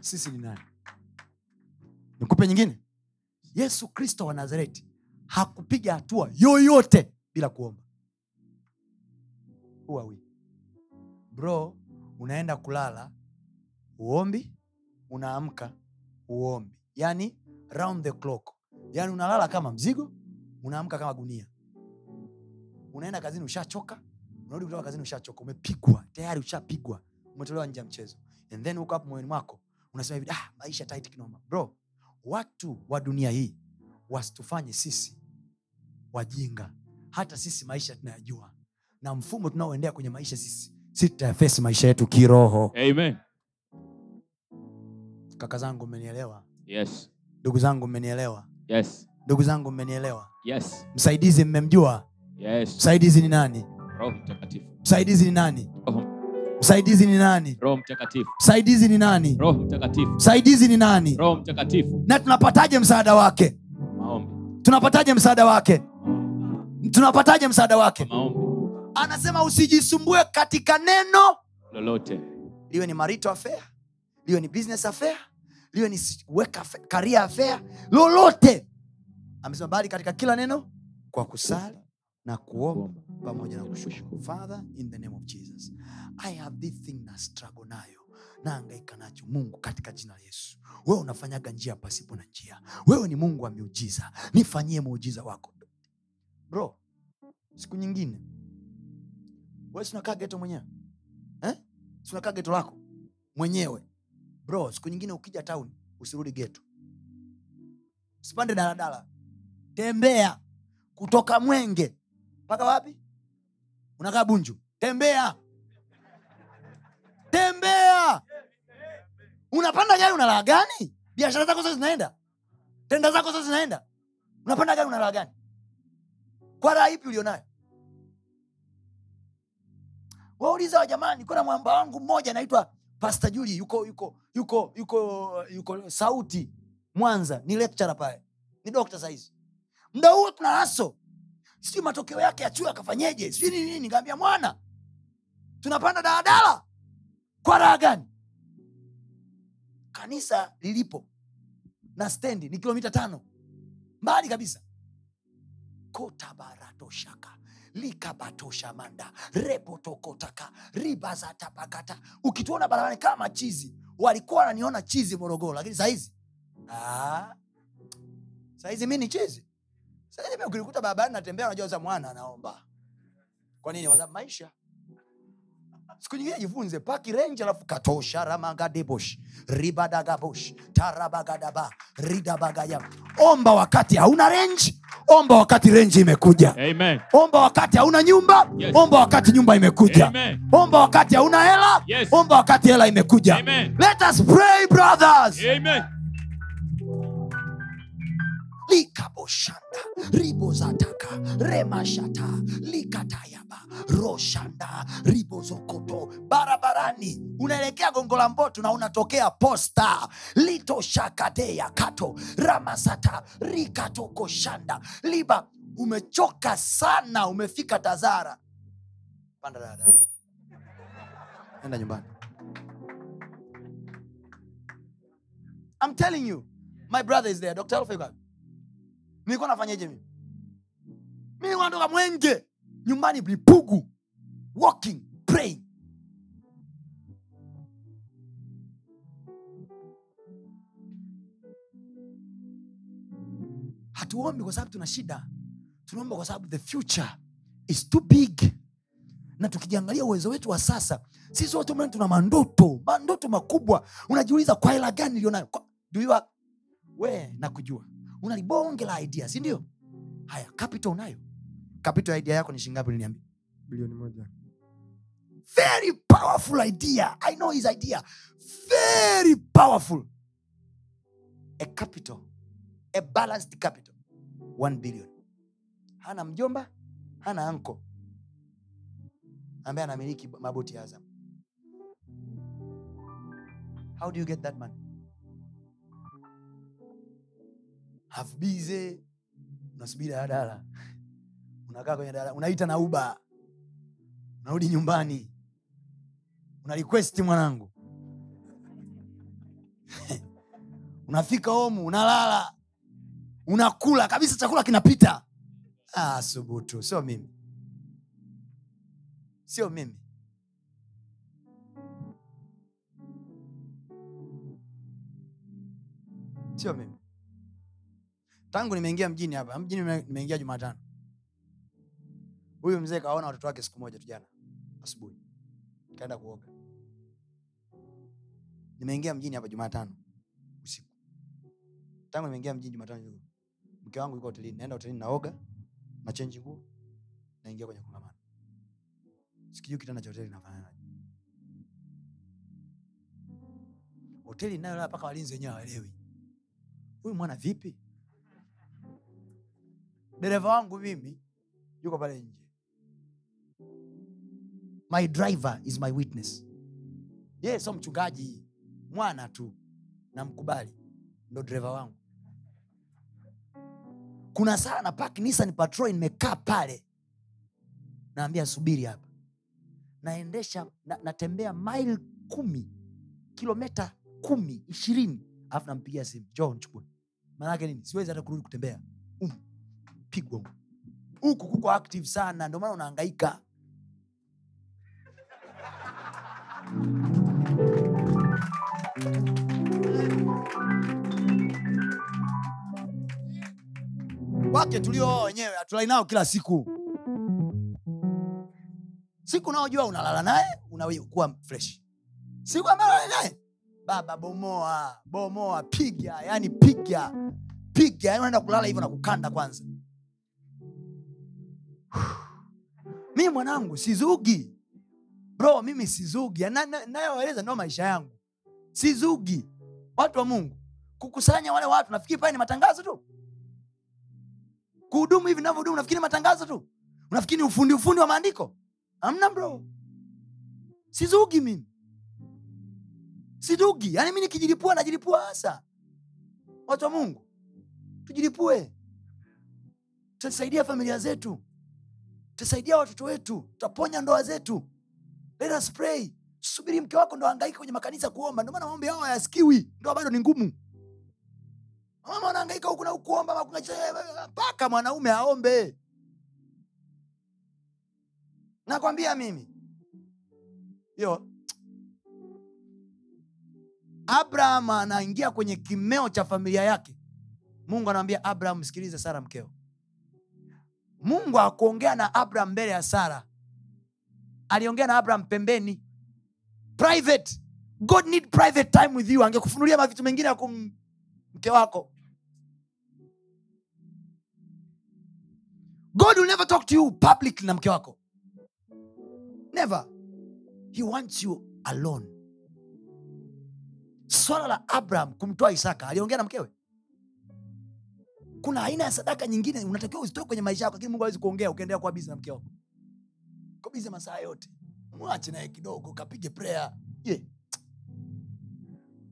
sisi ni nani? Nikupe nyingine. Yesu kristo wa nazareti hakupiga hatua yoyote bila kuomba. Are bro unaenda kulala uombi unaamka uombi. Yani round the clock. Yani unalala kama mzigo unaamka kama gunia. Unaenda kazini ushachoka. Unarudi kutoka kazini ushachoka. Umepigwa tayari ushapigwa. Umetolewa nje ya mchezo. And then huko hapo moyoni mwako unasema hivi ah, maisha tight kinoma. Bro watu wa dunia hii wasitufanye sisi wajinga. Hata sisi maisha tunayajua. Na mfumo tunaoendea kwenye maisha sisi si tutayafesi maisha yetu kiroho. Amen. Kaka zangu mmenielewa Yes. ndugu zangu mmenielewa Yes. ndugu zangu mmenielewa Yes. msaidizi mmemjua Yes. msaidizi ni nani Roho Mtakatifu. msaidizi ni nani Roho, msaidizi ni nani Roho Mtakatifu. msaidizi ni nani Roho Mtakatifu. msaidizi ni nani Roho Mtakatifu. na tunapataje msaada wake Maombi. tunapataje msaada wake tunapataje msaada wake Maombi. anasema usijisumbue katika neno Lolote. liwe ni marito affair liwe ni business affair liwe ni weka karia affair, lolote. Amesema bali katika kila neno kwa kusali na kuomba pamoja na kushukuru. Father in the name of jesus i have this thing na struggle nayo naangaika nacho. Mungu katika jina la yesu wewe unafanyaga njia pasipo na njia. Wewe ni mungu wa miujiza. Nifanyie muujiza wako. Bro siku nyingine. Wewe sinakaa geto mwenyewe eh? sinakaa geto lako mwenyewe bro siku nyingine ukija town usirudi geto usipande daladala. Tembea kutoka mwenge. Mpaka wapi? Unakaa bunju. Tembea. Tembea. Unapanda gari unalaa gani? Biashara zako zote zinaenda. Tenda zako zote zinaenda. Unapanda gari unalaa gani? Kwa raha ipi ulionayo? Wauliza wa jamani kuna mwamba wangu mmoja anaitwa pasta juli yuko yuko yuko yuko yuko sauti mwanza. Ni lecturer pale. Ni dokta sahizi mda huo tuna haso sijui matokeo yake achue akafanyeje sijui nini. Nini mwana tunapanda daladala. Kwa raha gani? Kanisa lilipo na stendi ni kilomita tano. Mbali kabisa. Kotabaratoshaka likabatoshamanda repotokotaka ribazatapakata ukituona barabarani kama chizi walikuwa wananiona chizi morogoro lakini sahizi ah, sahizi mi ni chizi. Sahizi mi ukilikuta barabarani natembea unajua za mwana anaomba. Kwa nini? Waza maisha siku nyingine jifunze paki renji alafu katosha ramagadebosh ribadagabosh tarabagadaba ridabagaya omba wakati hauna renji omba wakati renji imekuja Amen. omba wakati hauna nyumba Yes. omba wakati nyumba imekuja Amen. omba wakati hauna hela Yes. omba wakati hela imekuja Amen. let us pray brothers Amen. Likaboshanda ribozataka remashata likatayaba roshanda ribozokoto. Barabarani unaelekea gongo la mboto na unatokea posta. Litoshakadeya kato ramasata rikatokoshanda. Liba umechoka sana umefika tazara. Enda nyumbani. I'm telling you my brother is there. Dr. Wapi? Nilikuwa nafanyaje mimi? Mi nilikuwa natoka mwenge nyumbani lipugu walking praying. Hatuombi kwa sababu tuna shida. Tunaomba kwa sababu the future is too big. Na tukijiangalia uwezo wetu wa sasa sisi wote mani tuna mandoto mandoto makubwa. Unajiuliza kwa hela gani have- we nakujua una libonge la idea si ndio? Haya capital unayo. Capital ya idea yako ni shingapi uliniambia? Bilioni moja. Very powerful idea. I know his idea. Very powerful. A capital. A balanced capital. 1 billion. Hana mjomba hana anko ambaye anamiliki maboti ya azam. How do you get that money busy unasubiri daladala unakaa kwenye daladala unaita na uba unarudi nyumbani. Una request mwanangu. Unafika homu unalala. Unakula kabisa chakula kinapita. Ah, subutu. Sio mimi. Sio mimi. Sio mimi tangu nimeingia mjini hapa mjini nimeingia jumatano. Huyu mzee kawaona watoto wake siku moja tu jana asubuhi. Kaenda kuoga. Nimeingia mjini hapa jumatano usiku. Tangu nimeingia mjini jumatano usiku, mke wangu yuko hotelini naenda hotelini naoga na chenji nguo naingia kwenye kongamano. Sikijui kitanda cha hoteli nafananaje hoteli inayolala mpaka walinzi wenyewe hawaelewi huyu mwana vipi dereva wangu mimi yuko pale nje. My driver is my witness. Yeye sio mchungaji mwana tu. Namkubali. Ndo dereva wangu. Kuna saa na park Nissan Patrol nimekaa pale. Naambia subiri hapa. Naendesha na, natembea mile kumi kilometa kumi ishirini. Alafu nampigia simu jo nchukue maanaake nini? Siwezi hata kurudi kutembea. Um, pigwa huku. huku kuko active sana ndio maana unahangaika. Wake tuliooa wenyewe hatulai nao kila siku. Siku unaojua unalala naye unakuwa fresh. Siku ambayo naye baba bomoa bomoa piga yani piga piga yani unaenda kulala hivyo na kukanda kwanza mi mwanangu sizugi. Bro mimi sizugi. Na- na- nayoeleza ndio maisha yangu. Sizugi. Watu wa mungu kukusanya wale watu nafikiri pale ni matangazo tu. Kuhudumu hivi navyohudumu nafikiri ni matangazo tu. Unafikiri ni ufundi ufundi wa maandiko? Amna bro. Sizugi mimi. Sizugi. Yaani mi nikijilipua najilipua hasa. Watu wa mungu tujilipue. Tutasaidia familia zetu tutasaidia watoto wetu tutaponya ndoa zetu. Let us pray. Subiri mke wako ndo angaika kwenye makanisa kuomba. Ndio maana maombi yao hayasikiwi ndoa bado ni ngumu. Mama anaangaika huku na kuomba mpaka mwanaume aombe. Nakwambia mimi. Yo. Abraham anaingia kwenye kimeo cha familia yake. Mungu anamwambia abraham msikilize sara mkeo mungu akuongea na abraham mbele ya sara. Aliongea na abraham pembeni. Private. God need private time with you. Angekufunulia mavitu mengine ya mke wako. God will never talk to you public na mke wako. Never. He wants you alone. Swala la abraham kumtoa isaka. Aliongea na mkewe kuna aina ya sadaka nyingine unatakiwa uzitoe kwenye maisha yako lakini mungu awezi kuongea ukiendelea kuwa bizi na mke wako. Ko bizi masaa yote. Mwache naye kidogo kapige prayer. Ye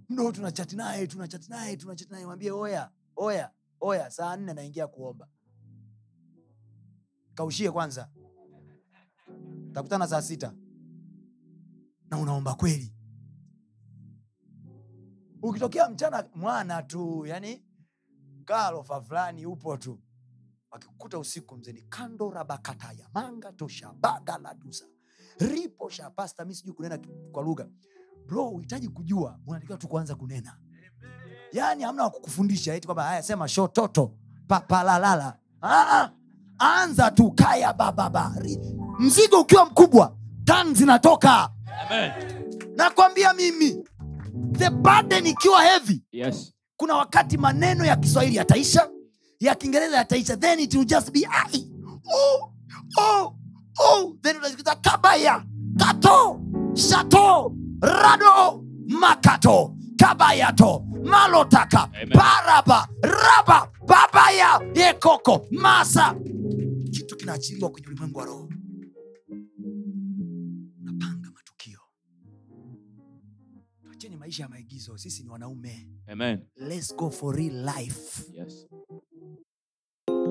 ndo tunachati naye tunachati naye tunachati naye. Mwambie oya oya oya saa nne naingia kuomba. Kaushie kwanza. Takutana saa sita. Na unaomba kweli. Ukitokea mchana mwana tu yani kalofa fulani upo tu. Wakikuta usiku mzeni kando rabakataya manga toshabaga ladusa ripo shapasta mi sijui kunena kwa lugha. Bro uhitaji kujua unatakiwa tu kuanza kunena. Yaani hamna wakukufundisha eti kwamba haya sema shototo papalalala Ah, ah. anza tu kaya bababa mzigo ukiwa mkubwa tan zinatoka. Amen. nakwambia mimi the burden ikiwa heavy Yes. Kuna wakati maneno ya kiswahili yataisha ya kiingereza yataisha then it will just be ai oh, oh, oh. then utasikiza kabaya kato shato rado makato kabayato malotaka Amen. baraba raba babaya yekoko masa kitu kinaachiliwa kwenye ulimwengu wa roho unapanga matukio tuacheni maisha ya maigizo sisi ni wanaume Amen. let's go for real life Yes.